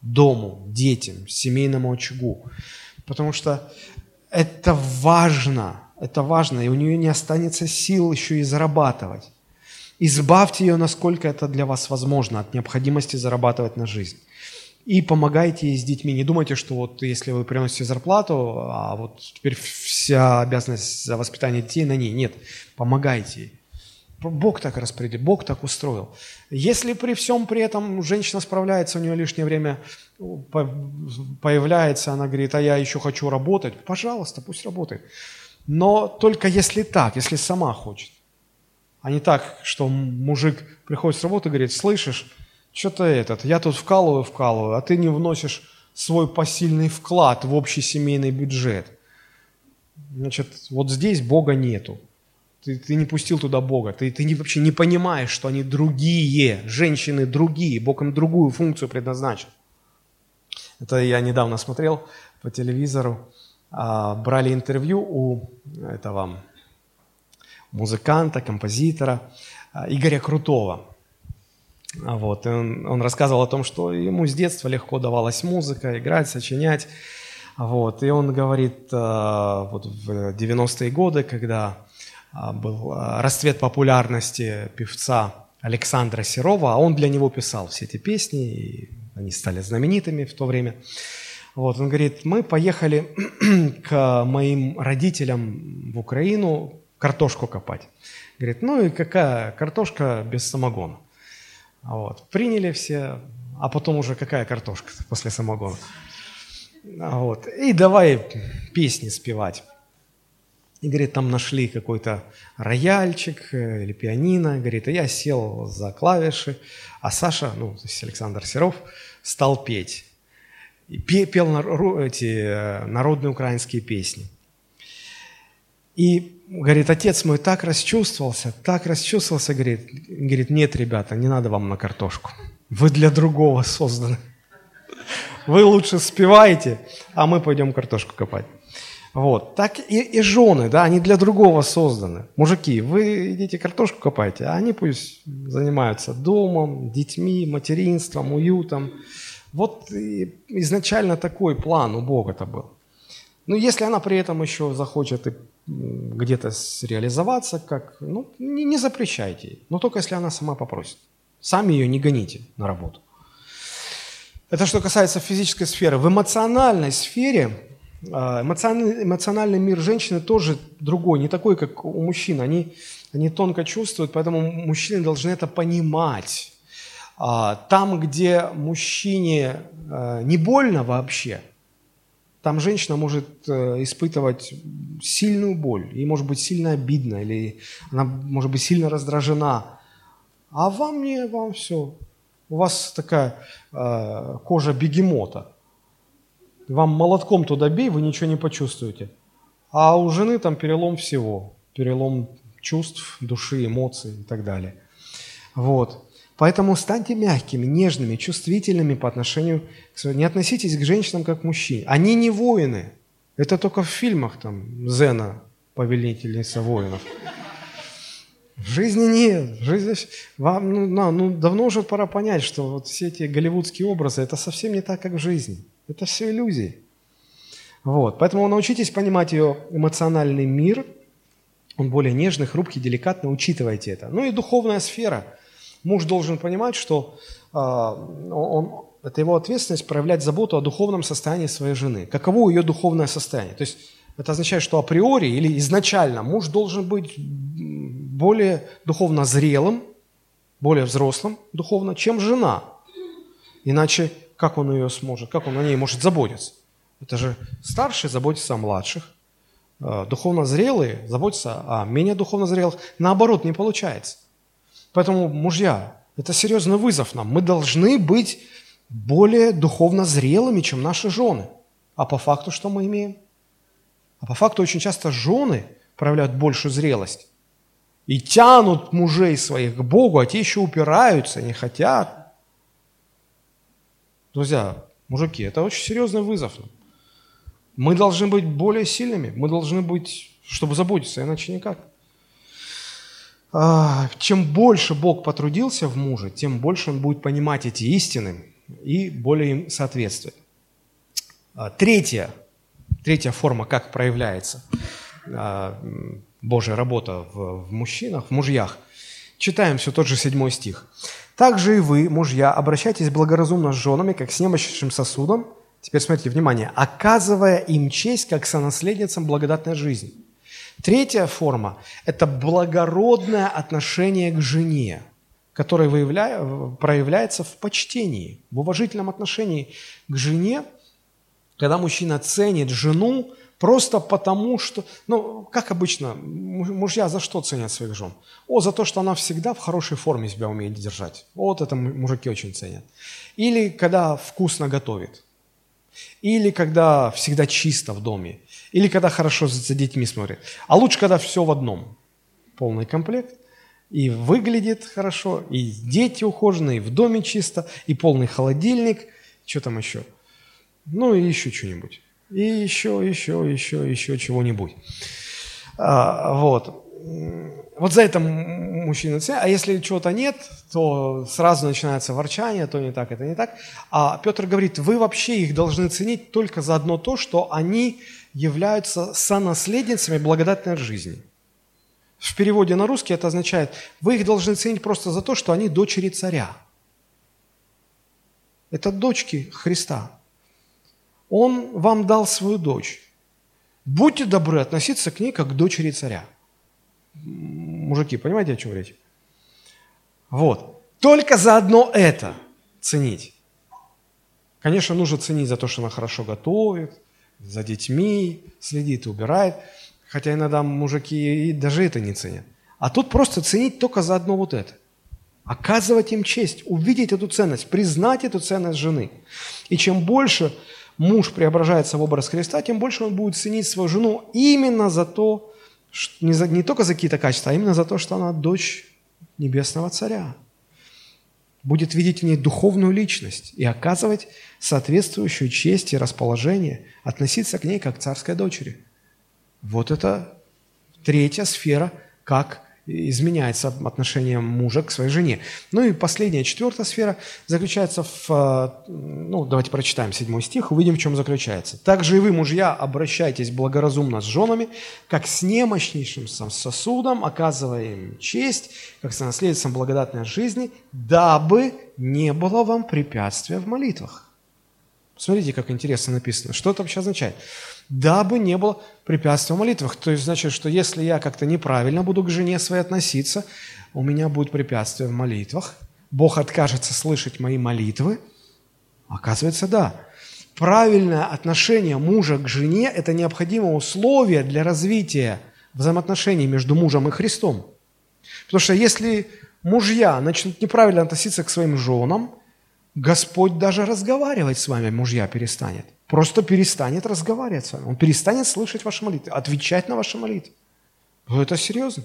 дому, детям, семейному очагу. Потому что это важно, это важно, и у нее не останется сил еще и зарабатывать. Избавьте ее, насколько это для вас возможно, от необходимости зарабатывать на жизнь и помогайте с детьми. Не думайте, что вот если вы приносите зарплату, а вот теперь вся обязанность за воспитание детей на ней. Нет, помогайте. Бог так распределил, Бог так устроил. Если при всем при этом женщина справляется, у нее лишнее время появляется, она говорит, а я еще хочу работать, пожалуйста, пусть работает. Но только если так, если сама хочет. А не так, что мужик приходит с работы и говорит, слышишь, что-то этот, я тут вкалываю, вкалываю, а ты не вносишь свой посильный вклад в общий семейный бюджет. Значит, вот здесь Бога нету. Ты, ты не пустил туда Бога. Ты, ты не, вообще не понимаешь, что они другие, женщины другие. Бог им другую функцию предназначил. Это я недавно смотрел по телевизору. А, брали интервью у этого музыканта, композитора а, Игоря Крутого. А вот, и он, он рассказывал о том, что ему с детства легко давалась музыка, играть, сочинять. Вот, и он говорит, а, вот в 90-е годы, когда а, был расцвет популярности певца Александра Серова, а он для него писал все эти песни, и они стали знаменитыми в то время. Вот, он говорит, мы поехали к моим родителям в Украину картошку копать. Говорит, ну и какая картошка без самогона? Вот. Приняли все, а потом уже какая картошка после самогона. Вот. И давай песни спевать. И, говорит, там нашли какой-то рояльчик э, или пианино. Говорит, а я сел за клавиши, а Саша, ну, то есть Александр Серов, стал петь. И пел эти э, народные украинские песни. И, говорит, отец мой так расчувствовался, так расчувствовался, говорит, говорит, нет, ребята, не надо вам на картошку. Вы для другого созданы. Вы лучше спеваете, а мы пойдем картошку копать. Вот. Так и, и жены, да, они для другого созданы. Мужики, вы идите картошку копайте, а они пусть занимаются домом, детьми, материнством, уютом. Вот изначально такой план у Бога-то был. Но если она при этом еще захочет где-то реализоваться, как, ну, не, не запрещайте. Но только если она сама попросит. Сами ее не гоните на работу. Это что касается физической сферы. В эмоциональной сфере а, эмоциональный, эмоциональный мир женщины тоже другой, не такой, как у мужчин. Они, они тонко чувствуют, поэтому мужчины должны это понимать. А, там, где мужчине а, не больно вообще, там женщина может э, испытывать сильную боль, ей может быть сильно обидно, или она может быть сильно раздражена. А вам не, вам все. У вас такая кожа бегемота – вам молотком туда бей, вы ничего не почувствуете. А у жены там перелом всего. Перелом чувств, души, эмоций и так далее. Вот. Поэтому станьте мягкими, нежными, чувствительными по отношению к своим. Не относитесь к женщинам как к мужчине. Они не воины. Это только в фильмах там Зена, повелительница воинов. В жизни нет. В жизни... Вам ну, на, ну, давно уже пора понять, что вот все эти голливудские образы, это совсем не так, как в жизни. Это все иллюзии. Вот. Поэтому научитесь понимать ее эмоциональный мир. Он более нежный, хрупкий, деликатный. Учитывайте это. Ну и духовная сфера. Муж должен понимать, что э, он, это его ответственность проявлять заботу о духовном состоянии своей жены. Каково ее духовное состояние? То есть это означает, что априори или изначально муж должен быть более духовно зрелым, более взрослым духовно, чем жена. Иначе как он ее сможет, как он о ней может заботиться? Это же старшие заботятся о младших, э, духовно зрелые заботятся о менее духовно зрелых. Наоборот, не получается. Поэтому, мужья, это серьезный вызов нам. Мы должны быть более духовно зрелыми, чем наши жены. А по факту что мы имеем? А по факту очень часто жены проявляют большую зрелость и тянут мужей своих к Богу, а те еще упираются, не хотят. Друзья, мужики, это очень серьезный вызов. Мы должны быть более сильными, мы должны быть, чтобы заботиться, иначе никак. А, чем больше Бог потрудился в муже, тем больше он будет понимать эти истины и более им соответствовать. А, третья, третья форма, как проявляется а, Божья работа в, в мужчинах, в мужьях. Читаем все тот же седьмой стих. Также и вы, мужья, обращайтесь благоразумно с женами, как с немощным сосудом. Теперь смотрите, внимание. Оказывая им честь, как сонаследницам благодатной жизни. Третья форма – это благородное отношение к жене, которое проявляется в почтении, в уважительном отношении к жене, когда мужчина ценит жену Просто потому, что, ну, как обычно, мужья за что ценят своих жен? О, за то, что она всегда в хорошей форме себя умеет держать. Вот это мужики очень ценят. Или когда вкусно готовит. Или когда всегда чисто в доме. Или когда хорошо за детьми смотрит. А лучше, когда все в одном. Полный комплект. И выглядит хорошо, и дети ухоженные, и в доме чисто, и полный холодильник. Что там еще? Ну и еще что-нибудь и еще, еще, еще, еще чего-нибудь. А, вот. Вот за это мужчина ценит. А если чего-то нет, то сразу начинается ворчание, то не так, это не так. А Петр говорит, вы вообще их должны ценить только за одно то, что они являются сонаследницами благодатной жизни. В переводе на русский это означает, вы их должны ценить просто за то, что они дочери царя. Это дочки Христа. Он вам дал свою дочь. Будьте добры относиться к ней как к дочери царя. Мужики, понимаете, о чем речь? Вот. Только за одно это ценить. Конечно, нужно ценить за то, что она хорошо готовит, за детьми следит и убирает. Хотя иногда мужики даже это не ценят. А тут просто ценить только за одно вот это. Оказывать им честь, увидеть эту ценность, признать эту ценность жены. И чем больше муж преображается в образ Христа, тем больше он будет ценить свою жену именно за то, что, не, за, не только за какие-то качества, а именно за то, что она дочь небесного царя. Будет видеть в ней духовную личность и оказывать соответствующую честь и расположение, относиться к ней как к царской дочери. Вот это третья сфера, как изменяется отношение мужа к своей жене. Ну и последняя, четвертая сфера заключается в, э, ну, давайте прочитаем седьмой стих, увидим, в чем заключается. «Также и вы, мужья, обращайтесь благоразумно с женами, как с немощнейшим сосудом, оказывая им честь, как с наследством благодатной жизни, дабы не было вам препятствия в молитвах». Смотрите, как интересно написано. Что это вообще означает? Дабы не было препятствия в молитвах. То есть, значит, что если я как-то неправильно буду к жене своей относиться, у меня будет препятствие в молитвах. Бог откажется слышать мои молитвы. Оказывается, да. Правильное отношение мужа к жене – это необходимое условие для развития взаимоотношений между мужем и Христом. Потому что если мужья начнут неправильно относиться к своим женам, Господь даже разговаривать с вами, мужья, перестанет. Просто перестанет разговаривать с вами. Он перестанет слышать ваши молитвы, отвечать на ваши молитвы. Ну, это серьезно.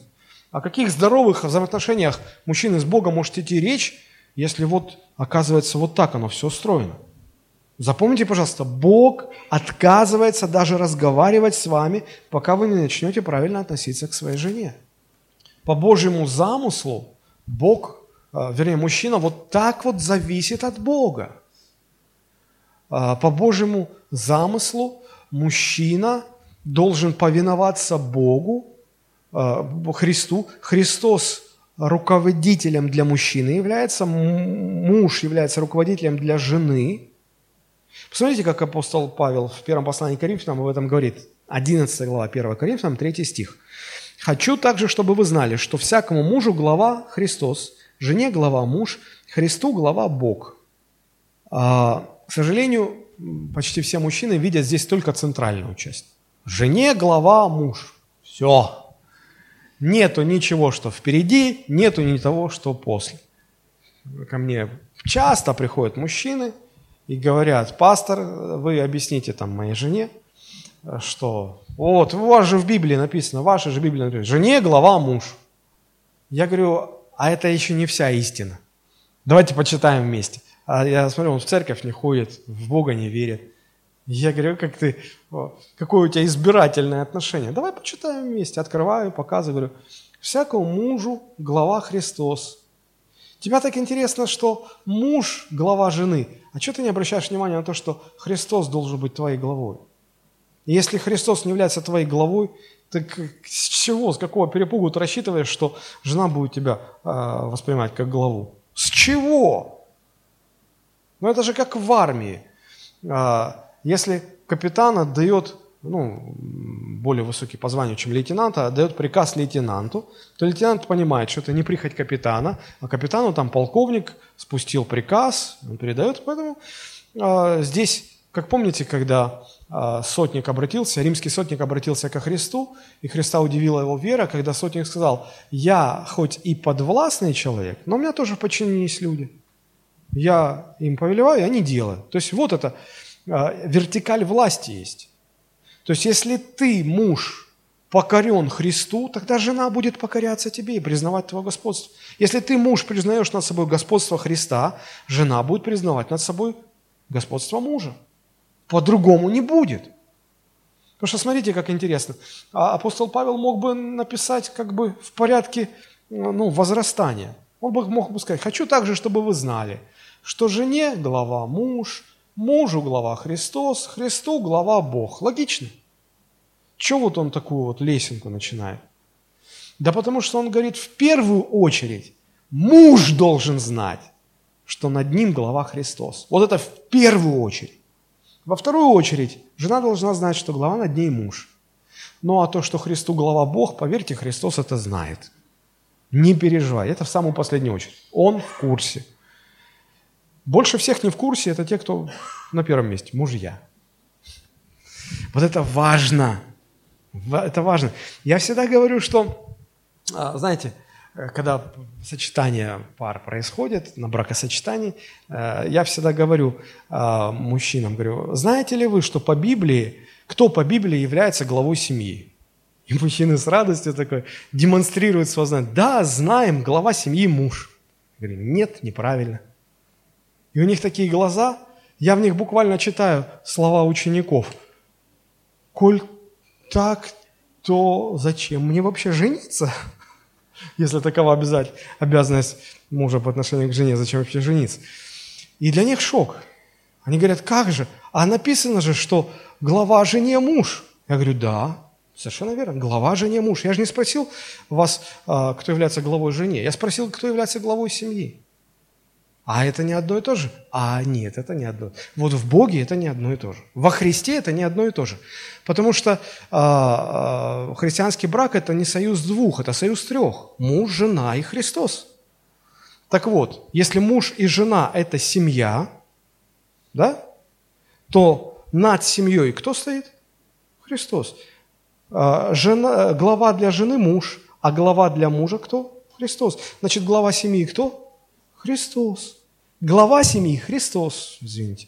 О каких здоровых взаимоотношениях мужчины с Богом может идти речь, если вот, оказывается, вот так оно все устроено? Запомните, пожалуйста, Бог отказывается даже разговаривать с вами, пока вы не начнете правильно относиться к своей жене. По Божьему замыслу Бог вернее, мужчина вот так вот зависит от Бога. А, по Божьему замыслу мужчина должен повиноваться Богу, а, Христу. Христос руководителем для мужчины является, муж является руководителем для жены. Посмотрите, как апостол Павел в первом послании к Коринфянам об этом говорит. 11 глава 1 Коринфянам, 3 стих. «Хочу также, чтобы вы знали, что всякому мужу глава Христос, Жене глава муж, Христу глава Бог. А, к сожалению, почти все мужчины видят здесь только центральную часть. Жене глава муж. Все. Нету ничего, что впереди, нету ни того, что после. Ко мне часто приходят мужчины и говорят, пастор, вы объясните там моей жене, что вот у вас же в Библии написано, ваша же Библия написано, жене глава муж. Я говорю, а это еще не вся истина. Давайте почитаем вместе. А я смотрю, он в церковь не ходит, в Бога не верит. Я говорю, как ты, какое у тебя избирательное отношение. Давай почитаем вместе. Открываю, показываю. Говорю, всякому мужу глава Христос. Тебя так интересно, что муж – глава жены. А что ты не обращаешь внимания на то, что Христос должен быть твоей главой? И если Христос не является твоей главой, так с чего, с какого перепугу ты рассчитываешь, что жена будет тебя э, воспринимать как главу? С чего? Ну это же как в армии. Э, если капитан отдает, ну, более высокий по званию, чем лейтенанта, отдает приказ лейтенанту, то лейтенант понимает, что это не прихоть капитана, а капитану там полковник спустил приказ, он передает, поэтому э, здесь, как помните, когда а, сотник обратился, римский сотник обратился ко Христу, и Христа удивила его вера, когда сотник сказал, я хоть и подвластный человек, но у меня тоже в подчинении есть люди. Я им повелеваю, и они делают. То есть вот это а, вертикаль власти есть. То есть если ты, муж, покорен Христу, тогда жена будет покоряться тебе и признавать твое господство. Если ты, муж, признаешь над собой господство Христа, жена будет признавать над собой господство мужа. По-другому не будет. Потому что смотрите, как интересно. А апостол Павел мог бы написать как бы в порядке ну, возрастания. Он бы мог бы сказать, хочу также, чтобы вы знали, что жене глава муж, мужу глава Христос, Христу глава Бог. Логично. Чего вот он такую вот лесенку начинает? Да потому что он говорит, в первую очередь муж должен знать, что над ним глава Христос. Вот это в первую очередь. Во вторую очередь, жена должна знать, что глава над ней муж. Ну а то, что Христу глава Бог, поверьте, Христос это знает. Не переживай, это в самую последнюю очередь. Он в курсе. Больше всех не в курсе, это те, кто на первом месте, мужья. Вот это важно. Это важно. Я всегда говорю, что, а, знаете, когда сочетание пар происходит, на бракосочетании, э, я всегда говорю э, мужчинам, говорю, знаете ли вы, что по Библии, кто по Библии является главой семьи? И мужчины с радостью такой демонстрируют свое знание. Да, знаем, глава семьи муж. Я говорю, нет, неправильно. И у них такие глаза, я в них буквально читаю слова учеников. Коль так то зачем мне вообще жениться? Если такова обязанность мужа по отношению к жене, зачем вообще жениться? И для них шок. Они говорят, как же? А написано же, что глава жене муж. Я говорю, да, совершенно верно. Глава жене муж. Я же не спросил вас, а, кто является главой жене. Я спросил, кто является главой семьи. А это не одно и то же? А нет, это не одно. Вот в Боге это не одно и то же. Во Христе это не одно и то же. Потому что а, христианский брак это не союз двух, это союз трех. Муж, жена и Христос. Так вот, если муж и жена – это семья, да, то над семьей кто стоит? Христос. А, жена, глава для жены – муж, а глава для мужа кто? Христос. Значит, глава семьи кто? Христос. Глава семьи – Христос, извините.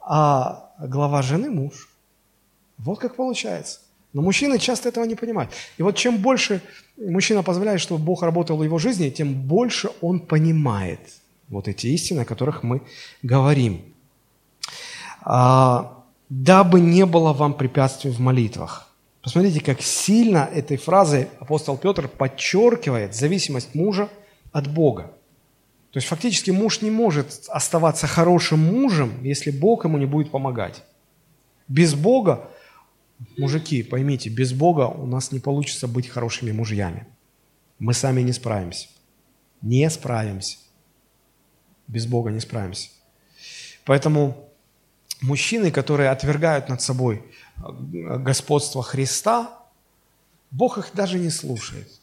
А глава жены – муж. Вот как получается. Но мужчины часто этого не понимают. И вот чем больше мужчина позволяет, чтобы Бог работал в его жизни, тем больше он понимает вот эти истины, о которых мы говорим. А, «Дабы не было вам препятствий в молитвах». Посмотрите, как сильно этой фразой апостол Петр подчеркивает зависимость мужа от Бога. То есть фактически муж не может оставаться хорошим мужем, если Бог ему не будет помогать. Без Бога Мужики, поймите, без Бога у нас не получится быть хорошими мужьями. Мы сами не справимся. Не справимся. Без Бога не справимся. Поэтому мужчины, которые отвергают над собой э, господство Христа, Бог их даже не слушает.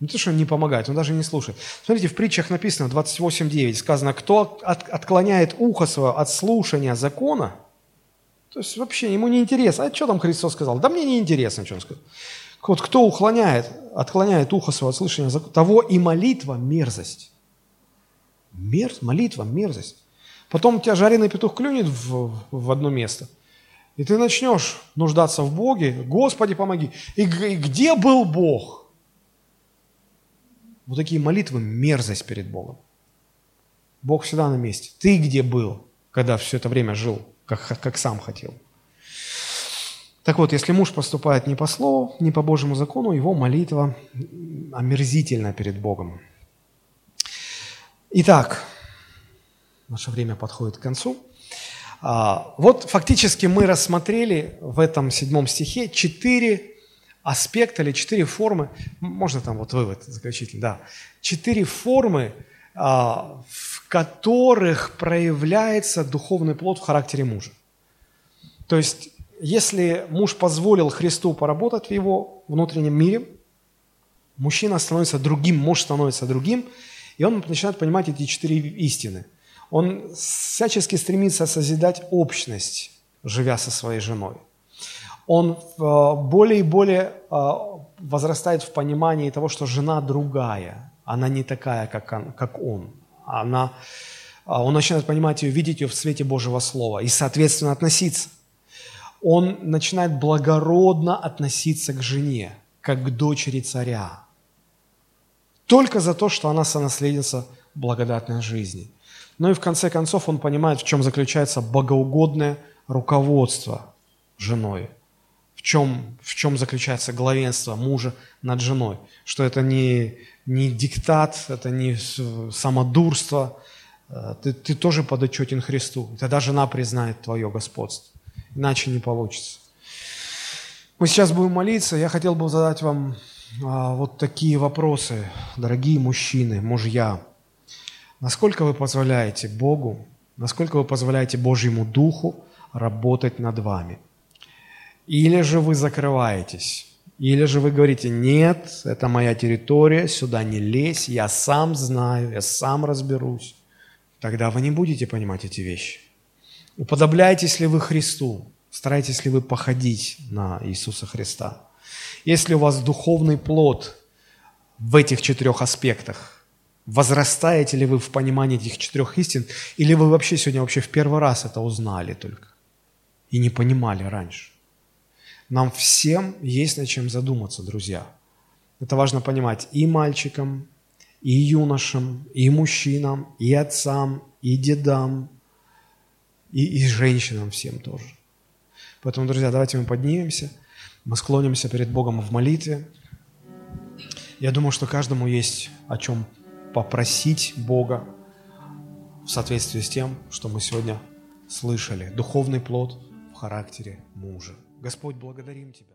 Не то, что не помогает, он даже не слушает. Смотрите, в притчах написано, 28.9, сказано, кто отклоняет ухо свое от слушания закона – то есть вообще ему не интересно. А что там Христос сказал? Да мне не интересно, что он сказал. Вот кто уклоняет, отклоняет ухо свое от слышания, того и молитва – мерзость. Мерз, молитва – мерзость. Потом у тебя жареный петух клюнет в, в одно место, и ты начнешь нуждаться в Боге, Господи, помоги. И, и где был Бог? Вот такие молитвы – мерзость перед Богом. Бог всегда на месте. Ты где был, когда все это время жил? как, как сам хотел. Так вот, если муж поступает не по слову, не по Божьему закону, его молитва омерзительна перед Богом. Итак, наше время подходит к концу. А, вот фактически мы рассмотрели в этом седьмом стихе четыре аспекта или четыре формы, можно там вот вывод заключительный, да, четыре формы, а, в которых проявляется духовный плод в характере мужа. То есть, если муж позволил Христу поработать в его внутреннем мире, мужчина становится другим, муж становится другим, и он начинает понимать эти четыре истины. Он всячески стремится созидать общность, живя со своей женой. Он а, более и более а, возрастает в понимании того, что жена другая, она не такая, как он. Как он. Она, а, он начинает понимать ее, видеть ее в свете Божьего Слова и, соответственно, относиться. Он начинает благородно относиться к жене, как к дочери царя. Только за то, что она сонаследница благодатной жизни. Ну и в конце концов он понимает, в чем заключается богоугодное руководство женой в чем, в чем заключается главенство мужа над женой. Что это не, не диктат, это не самодурство. Э, ты, ты тоже подотчетен Христу. Тогда жена признает твое господство. Иначе не получится. Мы сейчас будем молиться. Я хотел бы задать вам а, вот такие вопросы, дорогие мужчины, мужья. Насколько вы позволяете Богу, насколько вы позволяете Божьему Духу работать над вами – или же вы закрываетесь, или же вы говорите, нет, это моя территория, сюда не лезь, я сам знаю, я сам разберусь. Тогда вы не будете понимать эти вещи. Уподобляетесь ли вы Христу? Стараетесь ли вы походить на Иисуса Христа? Если у вас духовный плод в этих четырех аспектах, возрастаете ли вы в понимании этих четырех истин, или вы вообще сегодня вообще в первый раз это узнали только и не понимали раньше? Нам всем есть над чем задуматься, друзья. Это важно понимать и мальчикам, и юношам, и мужчинам, и отцам, и дедам, и, и женщинам всем тоже. Поэтому, друзья, давайте мы поднимемся. Мы склонимся перед Богом в молитве. Я думаю, что каждому есть о чем попросить Бога в соответствии с тем, что мы сегодня слышали. Духовный плод в характере мужа. Господь, благодарим Тебя.